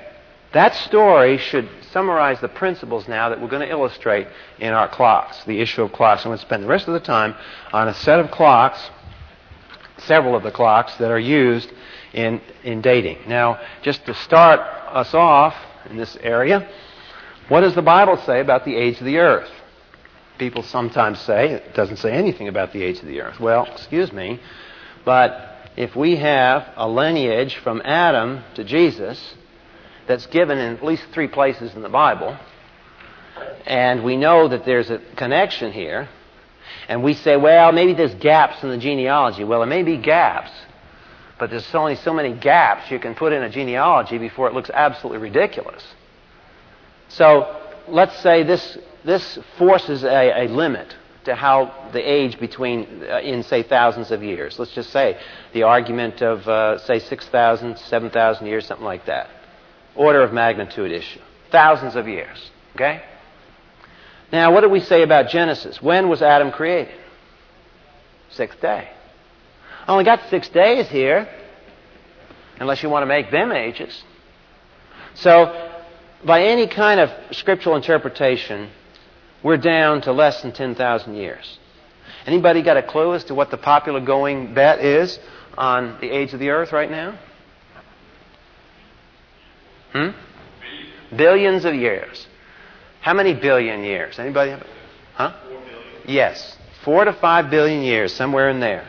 That story should summarize the principles now that we're going to illustrate in our clocks, the issue of clocks. I'm going to spend the rest of the time on a set of clocks, several of the clocks that are used in, in dating. Now, just to start us off in this area, what does the Bible say about the age of the earth? People sometimes say it doesn't say anything about the age of the earth. Well, excuse me, but if we have a lineage from Adam to Jesus that's given in at least three places in the Bible, and we know that there's a connection here, and we say, well, maybe there's gaps in the genealogy. Well, there may be gaps, but there's only so many gaps you can put in a genealogy before it looks absolutely ridiculous. So let's say this, this forces a, a limit to how the age between, uh, in say, thousands of years. Let's just say the argument of, uh, say, 6,000, 7,000 years, something like that. Order of magnitude issue. Thousands of years. Okay? Now, what do we say about Genesis? When was Adam created? Sixth day. I only got six days here, unless you want to make them ages. So, by any kind of scriptural interpretation, we're down to less than 10,000 years. Anybody got a clue as to what the popular going bet is on the age of the earth right now? Hmm? Billions of years. How many billion years? Anybody have? Huh? Yes. Four to five billion years, somewhere in there.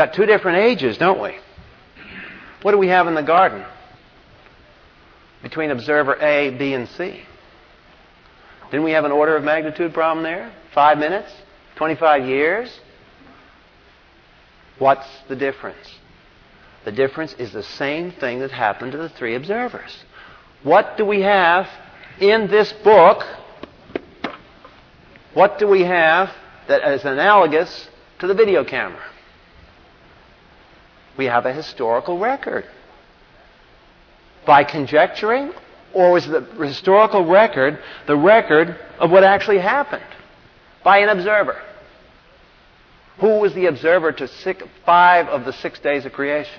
Got two different ages, don't we? What do we have in the garden? Between observer A, B, and C. Didn't we have an order of magnitude problem there? Five minutes? 25 years? What's the difference? The difference is the same thing that happened to the three observers. What do we have in this book? What do we have that is analogous to the video camera? We have a historical record. By conjecturing, or was the historical record the record of what actually happened by an observer? Who was the observer to six, five of the six days of creation?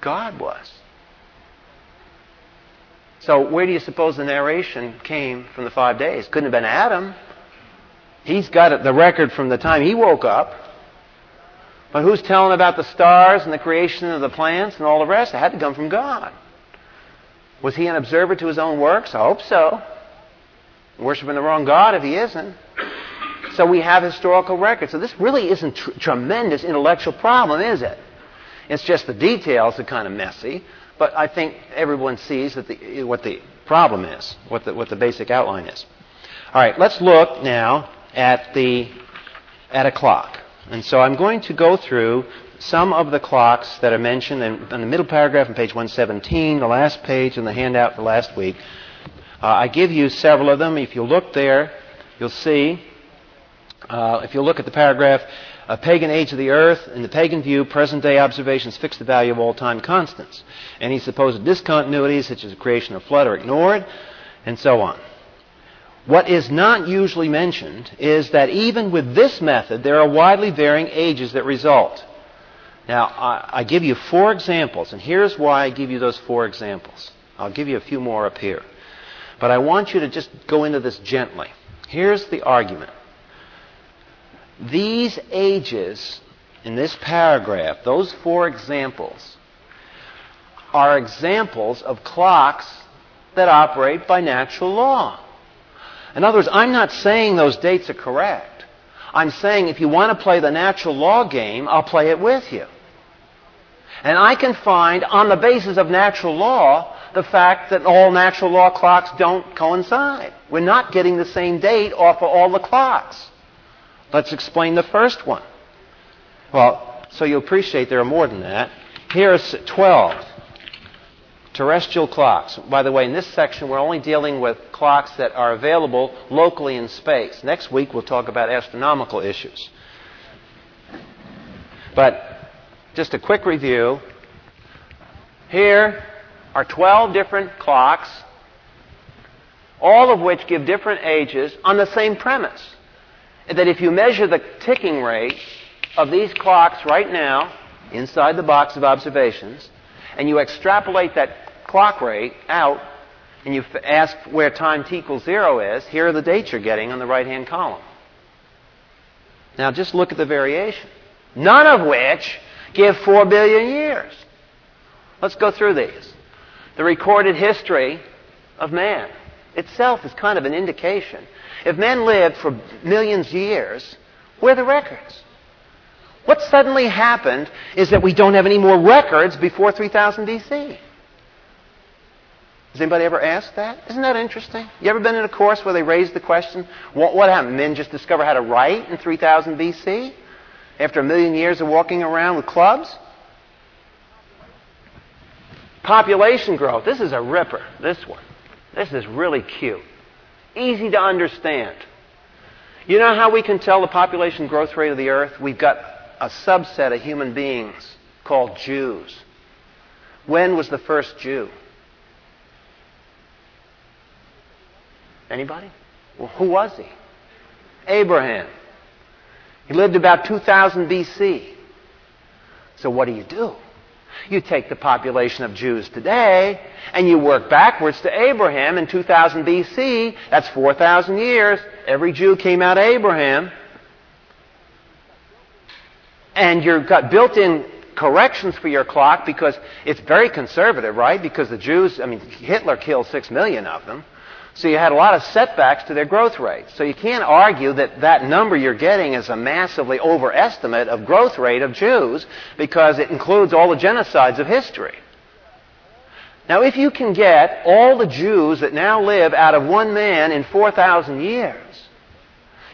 God was. So where do you suppose the narration came from the five days? Couldn't have been Adam. He's got the record from the time he woke up. But who's telling about the stars and the creation of the plants and all the rest? It had to come from God. Was he an observer to his own works? I hope so. Worshipping the wrong God if he isn't. So we have historical records. So this really isn't tr- tremendous intellectual problem, is it? It's just the details are kind of messy. But I think everyone sees that the, what the problem is, what the, what the basic outline is. All right, let's look now at the at a clock. And so I'm going to go through some of the clocks that are mentioned in, in the middle paragraph on page 117, the last page in the handout for last week. Uh, I give you several of them. If you look there, you'll see. Uh, if you look at the paragraph, a pagan age of the earth, in the pagan view, present day observations fix the value of all time constants. Any supposed discontinuities, such as the creation of flood, are ignored, and so on. What is not usually mentioned is that even with this method, there are widely varying ages that result. Now, I, I, give you four examples, and here's why I give you those four examples. I'll give you a few more up here. But I want you to just go into this gently. Here's the argument. These ages in this paragraph, those four examples, are examples of clocks that operate by natural law. In other words, I'm not saying those dates are correct. I'm saying if you want to play the natural law game, I'll play it with you. And I can find, on the basis of natural law, the fact that all natural law clocks don't coincide. We're not getting the same date off of all the clocks. Let's explain the first one. Well, so you appreciate there are more than that. Here's 12 terrestrial clocks. By the way, in this section, we're only dealing with clocks that are available locally in space. Next week, we'll talk about astronomical issues. But just a quick review. Here are 12 different clocks, all of which give different ages on the same premise that if you measure the ticking rate of these clocks right now inside the box of observations, and you extrapolate that clock rate out, and you ask where time t equals zero is, here are the dates you're getting on the right hand column. Now just look at the variation, none of which give 4 billion years. Let's go through these. The recorded history of man itself is kind of an indication if men lived for millions of years, where are the records? What suddenly happened is that we don't have any more records before 3000 BC. Has anybody ever asked that? Isn't that interesting? You ever been in a course where they raised the question, what, what happened? Men just discovered how to write in 3000 BC? After a million years of walking around with clubs? Population growth. This is a ripper, this one. This is really cute. Easy to understand. You know how we can tell the population growth rate of the earth? We've got a subset of human beings called Jews. When was the first Jew? Anybody? Well, who was he? Abraham. He lived about 2000 BC. So what do you do? You take the population of Jews today and you work backwards to Abraham in 2000 BC. That's 4,000 years. Every Jew came out of Abraham. And you've got built in corrections for your clock because it's very conservative, right? Because the Jews, I mean, Hitler killed six million of them. So you had a lot of setbacks to their growth rate. So you can't argue that that number you're getting is a massively overestimate of growth rate of Jews because it includes all the genocides of history. Now, if you can get all the Jews that now live out of one man in 4,000 years,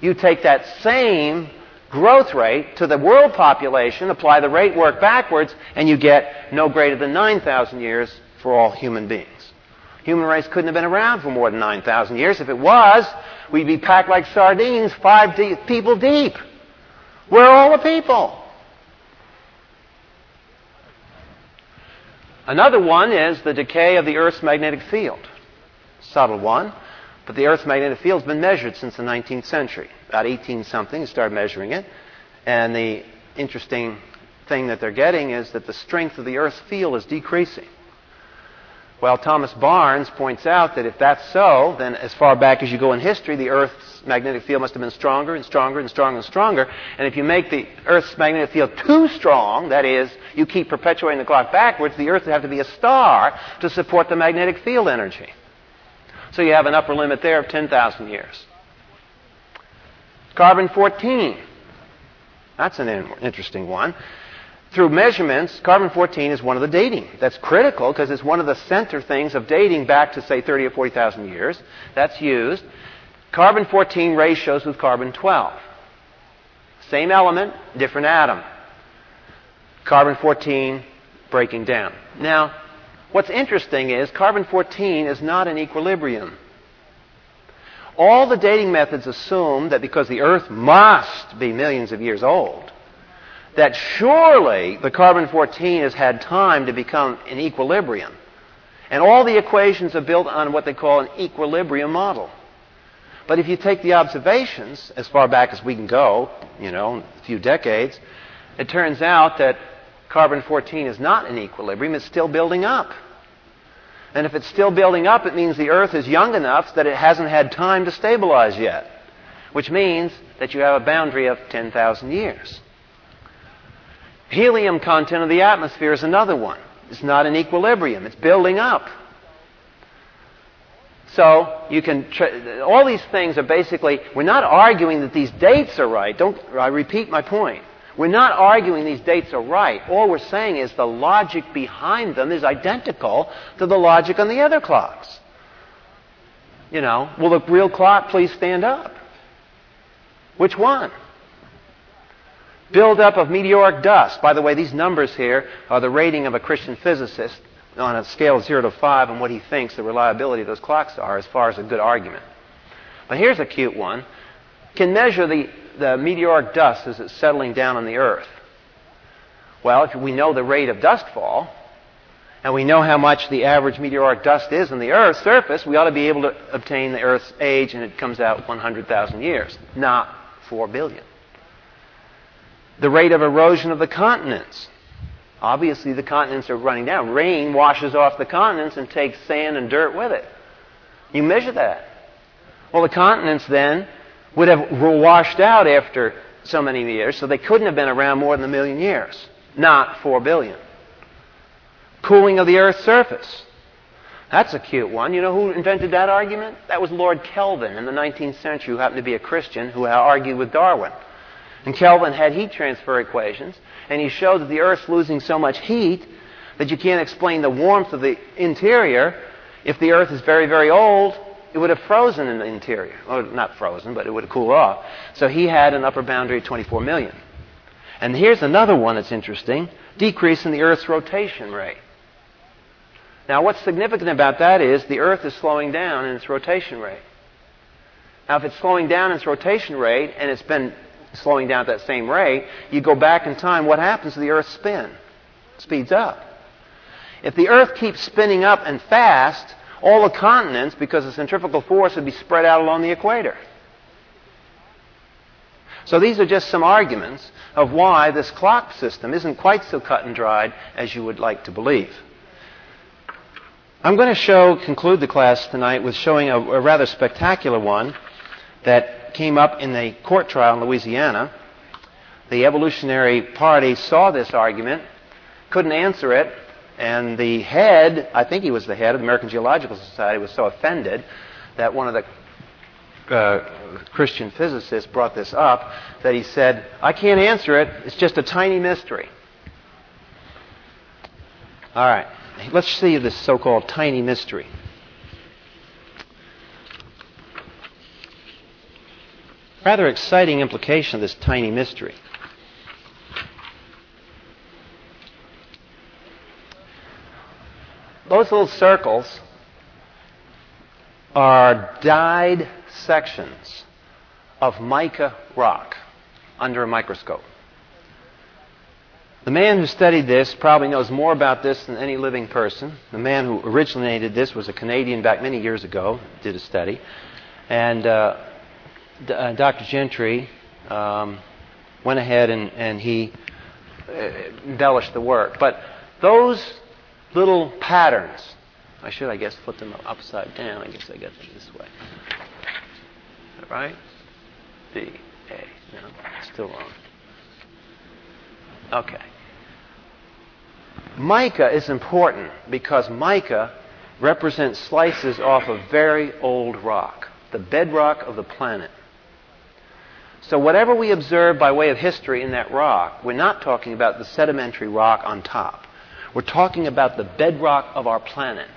you take that same growth rate to the world population, apply the rate work backwards, and you get no greater than 9,000 years for all human beings. Human race couldn't have been around for more than 9,000 years. If it was, we'd be packed like sardines, five people deep. Where are all the people? Another one is the decay of the Earth's magnetic field. Subtle one. But the Earth's magnetic field has been measured since the 19th century. About 18 something, started measuring it. And the interesting thing that they're getting is that the strength of the Earth's field is decreasing. Well, Thomas Barnes points out that if that's so, then as far back as you go in history, the Earth's magnetic field must have been stronger and stronger and stronger and stronger. And if you make the Earth's magnetic field too strong, that is, you keep perpetuating the clock backwards, the Earth would have to be a star to support the magnetic field energy. So you have an upper limit there of 10,000 years. Carbon 14. That's an interesting one through measurements, carbon 14 is one of the dating. That's critical because it's one of the center things of dating back to, say, 30 or 40,000 years. That's used. Carbon 14 ratios with carbon 12. Same element, different atom. Carbon 14 breaking down. Now, what's interesting is carbon 14 is not in equilibrium. All the dating methods assume that because the Earth must be millions of years old, that surely the carbon 14 has had time to become in equilibrium. And all the equations are built on what they call an equilibrium model. But if you take the observations as far back as we can go, you know, a few decades, it turns out that carbon 14 is not in equilibrium, it's still building up. And if it's still building up, it means the Earth is young enough that it hasn't had time to stabilize yet, which means that you have a boundary of 10,000 years. Helium content of the atmosphere is another one. It's not in equilibrium, it's building up. So you can tra- all these things are basically we're not arguing that these dates are right. Don't I repeat my point. We're not arguing these dates are right. All we're saying is the logic behind them is identical to the logic on the other clocks. You know, will the real clock please stand up? Which one? Buildup of meteoric dust. By the way, these numbers here are the rating of a Christian physicist on a scale of 0 to 5 and what he thinks the reliability of those clocks are as far as a good argument. But here's a cute one. Can measure the, the meteoric dust as it's settling down on the Earth. Well, if we know the rate of dust fall, and we know how much the average meteoric dust is on the Earth's surface, we ought to be able to obtain the Earth's age, and it comes out 100,000 years, not 4 billion the rate of erosion of the continents. Obviously, the continents are running down. Rain washes off the continents and takes sand and dirt with it. You measure that. Well, the continents then would have washed out after so many years, so they couldn't have been around more than a million years, not four billion. Cooling of the Earth's surface. That's a cute one. You know who invented that argument? That was Lord Kelvin in the 19th century, who happened to be a Christian who argued with Darwin. And Kelvin had heat transfer equations, and he showed that the Earth's losing so much heat that you can't explain the warmth of the interior. If the Earth is very, very old, it would have frozen in the interior. Or not frozen, but it would have cooled off. So he had an upper boundary of 24 million. And here's another one that's interesting decrease in the Earth's rotation rate. Now, what's significant about that is the Earth is slowing down in its rotation rate. Now, if it's slowing down in its rotation rate and it's been slowing down at that same rate, you go back in time, what happens to the Earth's spin? It speeds up. If the Earth keeps spinning up and fast, all the continents, because of centrifugal force, would be spread out along the equator. So these are just some arguments of why this clock system isn't quite so cut and dried as you would like to believe. I'm going to show, conclude the class tonight with showing a, a rather spectacular one that came up in the court trial in Louisiana. The Evolutionary Party saw this argument, couldn't answer it, and the head, I think he was the head of the American Geological Society, was so offended that one of the uh, Christian physicists brought this up that he said, I can't answer it, it's just a tiny mystery. All right, let's see this so called tiny mystery. Rather exciting implication of this tiny mystery. Those little circles are dyed sections of mica rock under a microscope. The man who studied this probably knows more about this than any living person. The man who originated this was a Canadian back many years ago, did a study. And uh, uh, Dr. Gentry um, went ahead and, and he uh, embellished the work. But those little patterns, I should, I guess, flip them upside down. I guess I got them this way. Right? B, A. No, still wrong. Okay. Mica is important because mica represents slices off of very old rock, the bedrock of the planet. So, whatever we observe by way of history in that rock, we're not talking about the sedimentary rock on top. We're talking about the bedrock of our planet.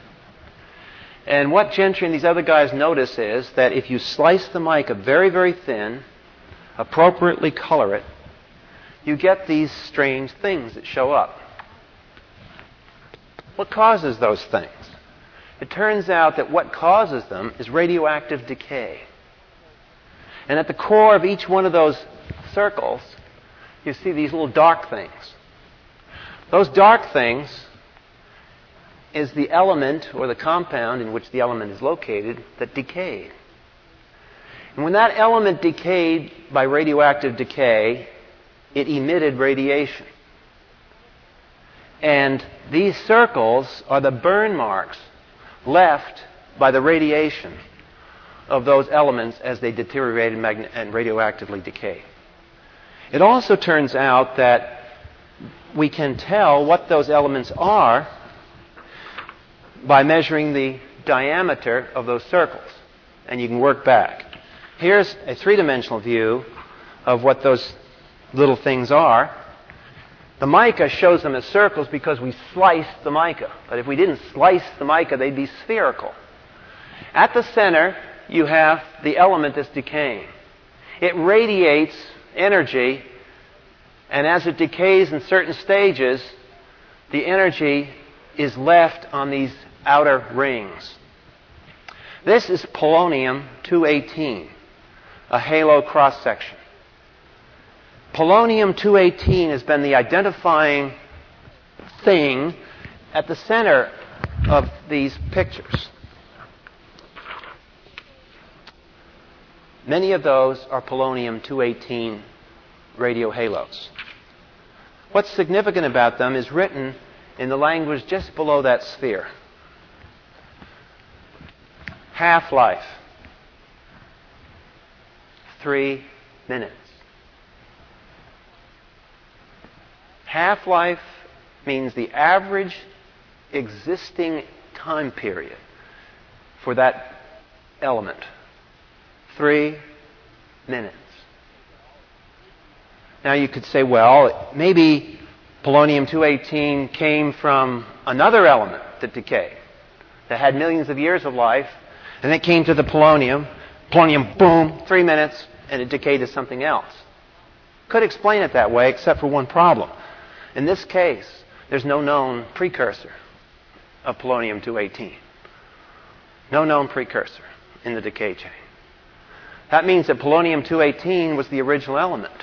And what Gentry and these other guys notice is that if you slice the mica very, very thin, appropriately color it, you get these strange things that show up. What causes those things? It turns out that what causes them is radioactive decay. And at the core of each one of those circles, you see these little dark things. Those dark things is the element or the compound in which the element is located that decayed. And when that element decayed by radioactive decay, it emitted radiation. And these circles are the burn marks left by the radiation of those elements as they deteriorate and, magn- and radioactively decay. It also turns out that we can tell what those elements are by measuring the diameter of those circles. And you can work back. Here's a three dimensional view of what those little things are. The mica shows them as circles because we sliced the mica. But if we didn't slice the mica, they'd be spherical. At the center, you have the element that's decaying. It radiates energy, and as it decays in certain stages, the energy is left on these outer rings. This is polonium 218, a halo cross section. Polonium 218 has been the identifying thing at the center of these pictures. Many of those are polonium 218 radio halos. What's significant about them is written in the language just below that sphere. Half life, three minutes. Half life means the average existing time period for that element three minutes. Now you could say, well, maybe polonium 218 came from another element that decayed, that had millions of years of life, and it came to the polonium. Polonium, boom, three minutes, and it decayed to something else. Could explain it that way, except for one problem. In this case, there's no known precursor of polonium 218. No known precursor in the decay chain. That means that polonium 218 was the original element.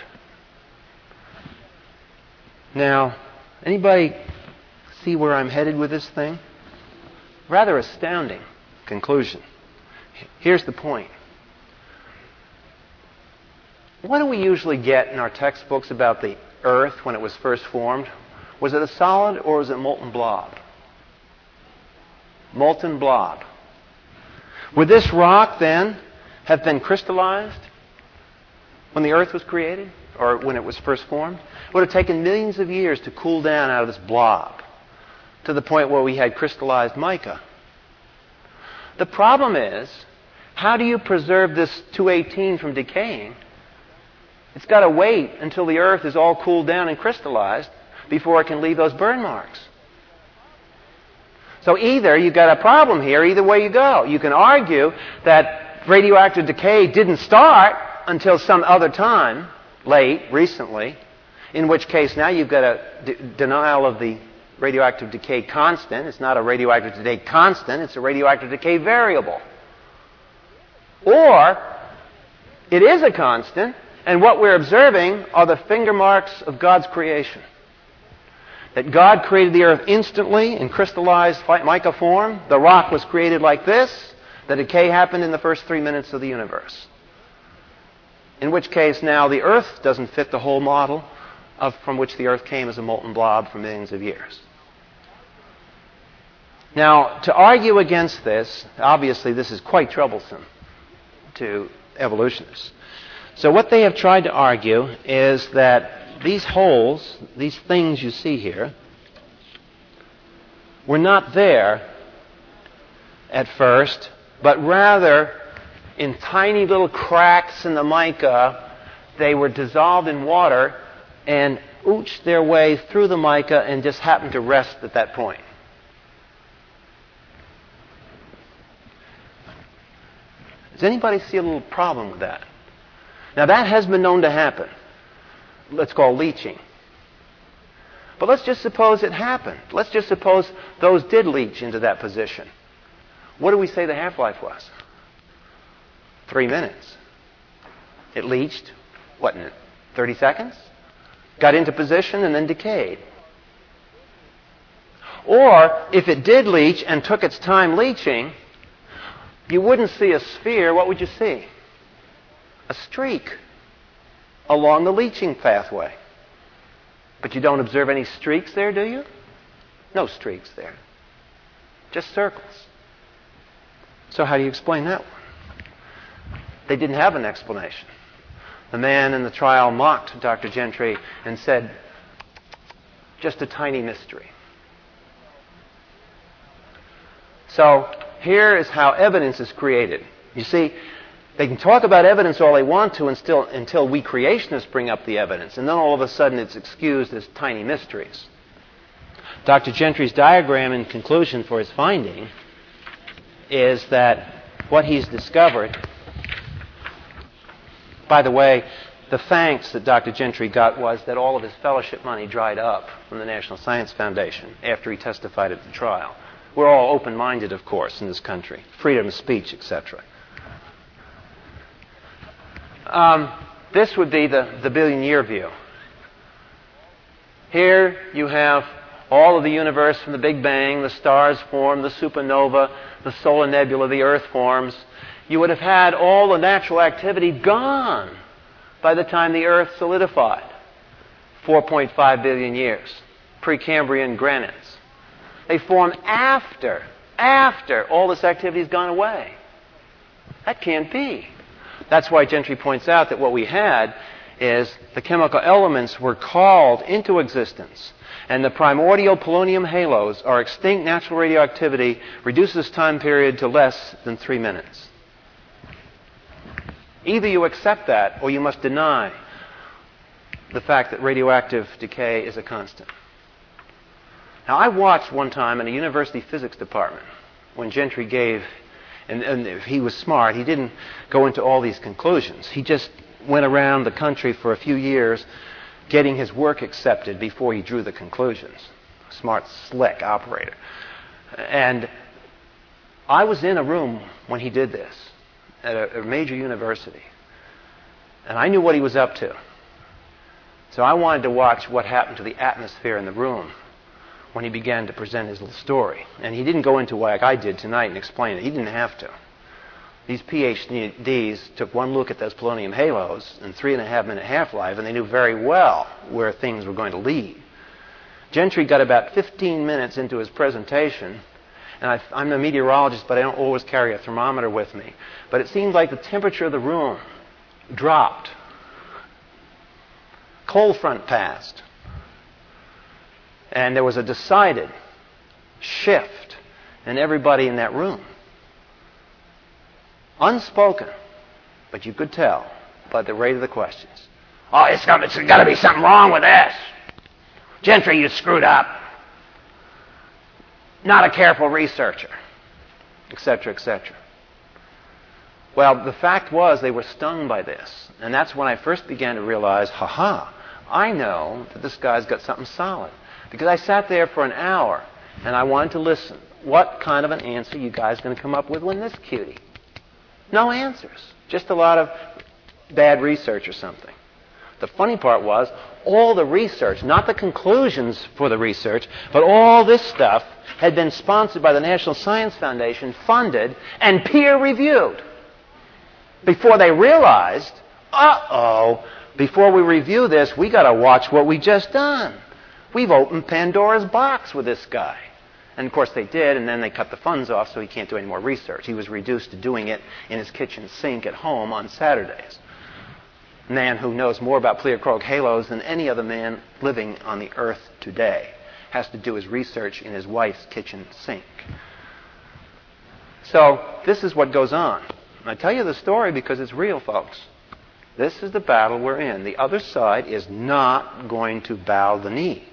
Now, anybody see where I'm headed with this thing? Rather astounding conclusion. Here's the point. What do we usually get in our textbooks about the Earth when it was first formed? Was it a solid or was it molten blob? Molten blob. Would this rock then have been crystallized when the earth was created or when it was first formed. It would have taken millions of years to cool down out of this blob to the point where we had crystallized mica. The problem is, how do you preserve this 218 from decaying? It's got to wait until the earth is all cooled down and crystallized before it can leave those burn marks. So either you've got a problem here, either way you go. You can argue that radioactive decay didn't start until some other time, late, recently, in which case now you've got a d- denial of the radioactive decay constant. It's not a radioactive decay constant, it's a radioactive decay variable. Or it is a constant, and what we're observing are the finger marks of God's creation. That God created the earth instantly in crystallized mica form. The rock was created like this. The decay happened in the first three minutes of the universe. In which case, now the Earth doesn't fit the whole model of, from which the Earth came as a molten blob for millions of years. Now, to argue against this, obviously, this is quite troublesome to evolutionists. So, what they have tried to argue is that these holes, these things you see here, were not there at first, but rather in tiny little cracks in the mica, they were dissolved in water and ooched their way through the mica and just happened to rest at that point. Does anybody see a little problem with that? Now, that has been known to happen. Let's call leaching. But let's just suppose it happened. Let's just suppose those did leach into that position. What do we say the half life was? Three minutes. It leached, what, in 30 seconds? Got into position and then decayed. Or, if it did leach and took its time leaching, you wouldn't see a sphere. What would you see? A streak along the leaching pathway. But you don't observe any streaks there, do you? No streaks there. Just circles. So, how do you explain that one? They didn't have an explanation. The man in the trial mocked Dr. Gentry and said, just a tiny mystery. So, here is how evidence is created. You see, they can talk about evidence all they want to until, until we creationists bring up the evidence, and then all of a sudden it's excused as tiny mysteries. Dr. Gentry's diagram in conclusion for his finding is that what he's discovered, by the way, the thanks that Dr. Gentry got was that all of his fellowship money dried up from the National Science Foundation after he testified at the trial. We're all open minded, of course, in this country freedom of speech, etc. Um, this would be the, the billion year view. Here you have all of the universe from the Big Bang, the stars form, the supernova, the solar nebula, the Earth forms. You would have had all the natural activity gone by the time the Earth solidified. 4.5 billion years. Precambrian granites. They form after, after all this activity has gone away. That can't be. That's why Gentry points out that what we had is the chemical elements were called into existence. And the primordial polonium halos are extinct natural radioactivity, reduces time period to less than three minutes. Either you accept that or you must deny the fact that radioactive decay is a constant. Now, I watched one time in a university physics department when Gentry gave, and, and he was smart, he didn't go into all these conclusions. He just went around the country for a few years getting his work accepted before he drew the conclusions. Smart, slick operator. And I was in a room when he did this at a, a major university. And I knew what he was up to. So I wanted to watch what happened to the atmosphere in the room when he began to present his little story. And he didn't go into like I did tonight and explain it. He didn't have to. These PhDs took one look at those polonium halos and three and a half minute half life, and they knew very well where things were going to lead. Gentry got about 15 minutes into his presentation, and I, I'm a meteorologist, but I don't always carry a thermometer with me. But it seemed like the temperature of the room dropped. Cold front passed. And there was a decided shift in everybody in that room. Unspoken, but you could tell by the rate of the questions. Oh, it's got, it's got to be something wrong with this. Gentry, you screwed up. Not a careful researcher, etc., etc. Well, the fact was they were stung by this. And that's when I first began to realize, ha ha, I know that this guy's got something solid. Because I sat there for an hour and I wanted to listen. What kind of an answer you guys going to come up with when this cutie? No answers. Just a lot of bad research or something. The funny part was all the research, not the conclusions for the research, but all this stuff had been sponsored by the National Science Foundation, funded, and peer reviewed. Before they realized, uh oh, before we review this, we got to watch what we just done. We've opened Pandora's box with this guy. And of course they did, and then they cut the funds off so he can't do any more research. He was reduced to doing it in his kitchen sink at home on Saturdays man who knows more about pleochroic halos than any other man living on the earth today has to do his research in his wife's kitchen sink. So, this is what goes on. I tell you the story because it's real, folks. This is the battle we're in. The other side is not going to bow the knee.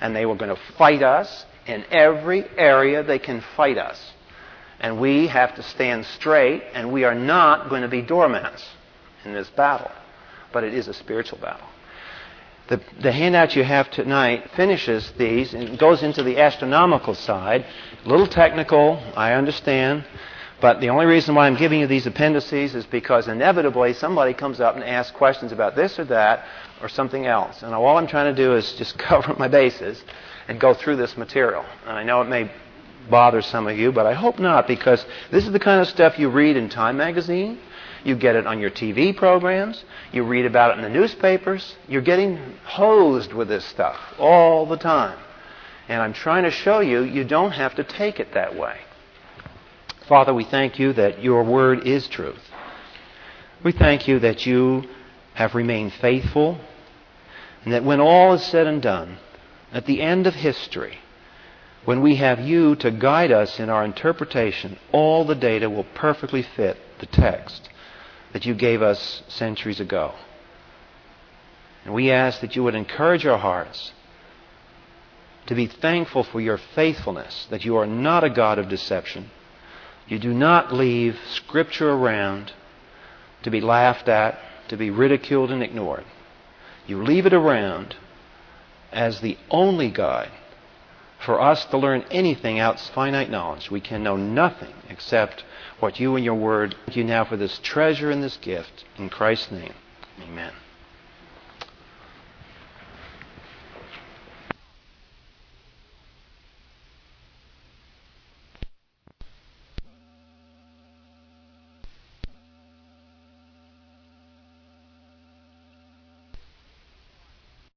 And they were going to fight us in every area they can fight us. And we have to stand straight, and we are not going to be doormats in this battle but it is a spiritual battle. The, the handout you have tonight finishes these and goes into the astronomical side. A little technical, I understand, but the only reason why I'm giving you these appendices is because inevitably somebody comes up and asks questions about this or that or something else. And all I'm trying to do is just cover my bases and go through this material. And I know it may bother some of you, but I hope not because this is the kind of stuff you read in Time magazine you get it on your TV programs. You read about it in the newspapers. You're getting hosed with this stuff all the time. And I'm trying to show you, you don't have to take it that way. Father, we thank you that your word is truth. We thank you that you have remained faithful, and that when all is said and done, at the end of history, when we have you to guide us in our interpretation, all the data will perfectly fit the text that you gave us centuries ago. And we ask that you would encourage our hearts to be thankful for your faithfulness, that you are not a God of deception. You do not leave Scripture around to be laughed at, to be ridiculed and ignored. You leave it around as the only guide for us to learn anything out finite knowledge. We can know nothing except what you and your word. Thank you now for this treasure and this gift. In Christ's name, amen.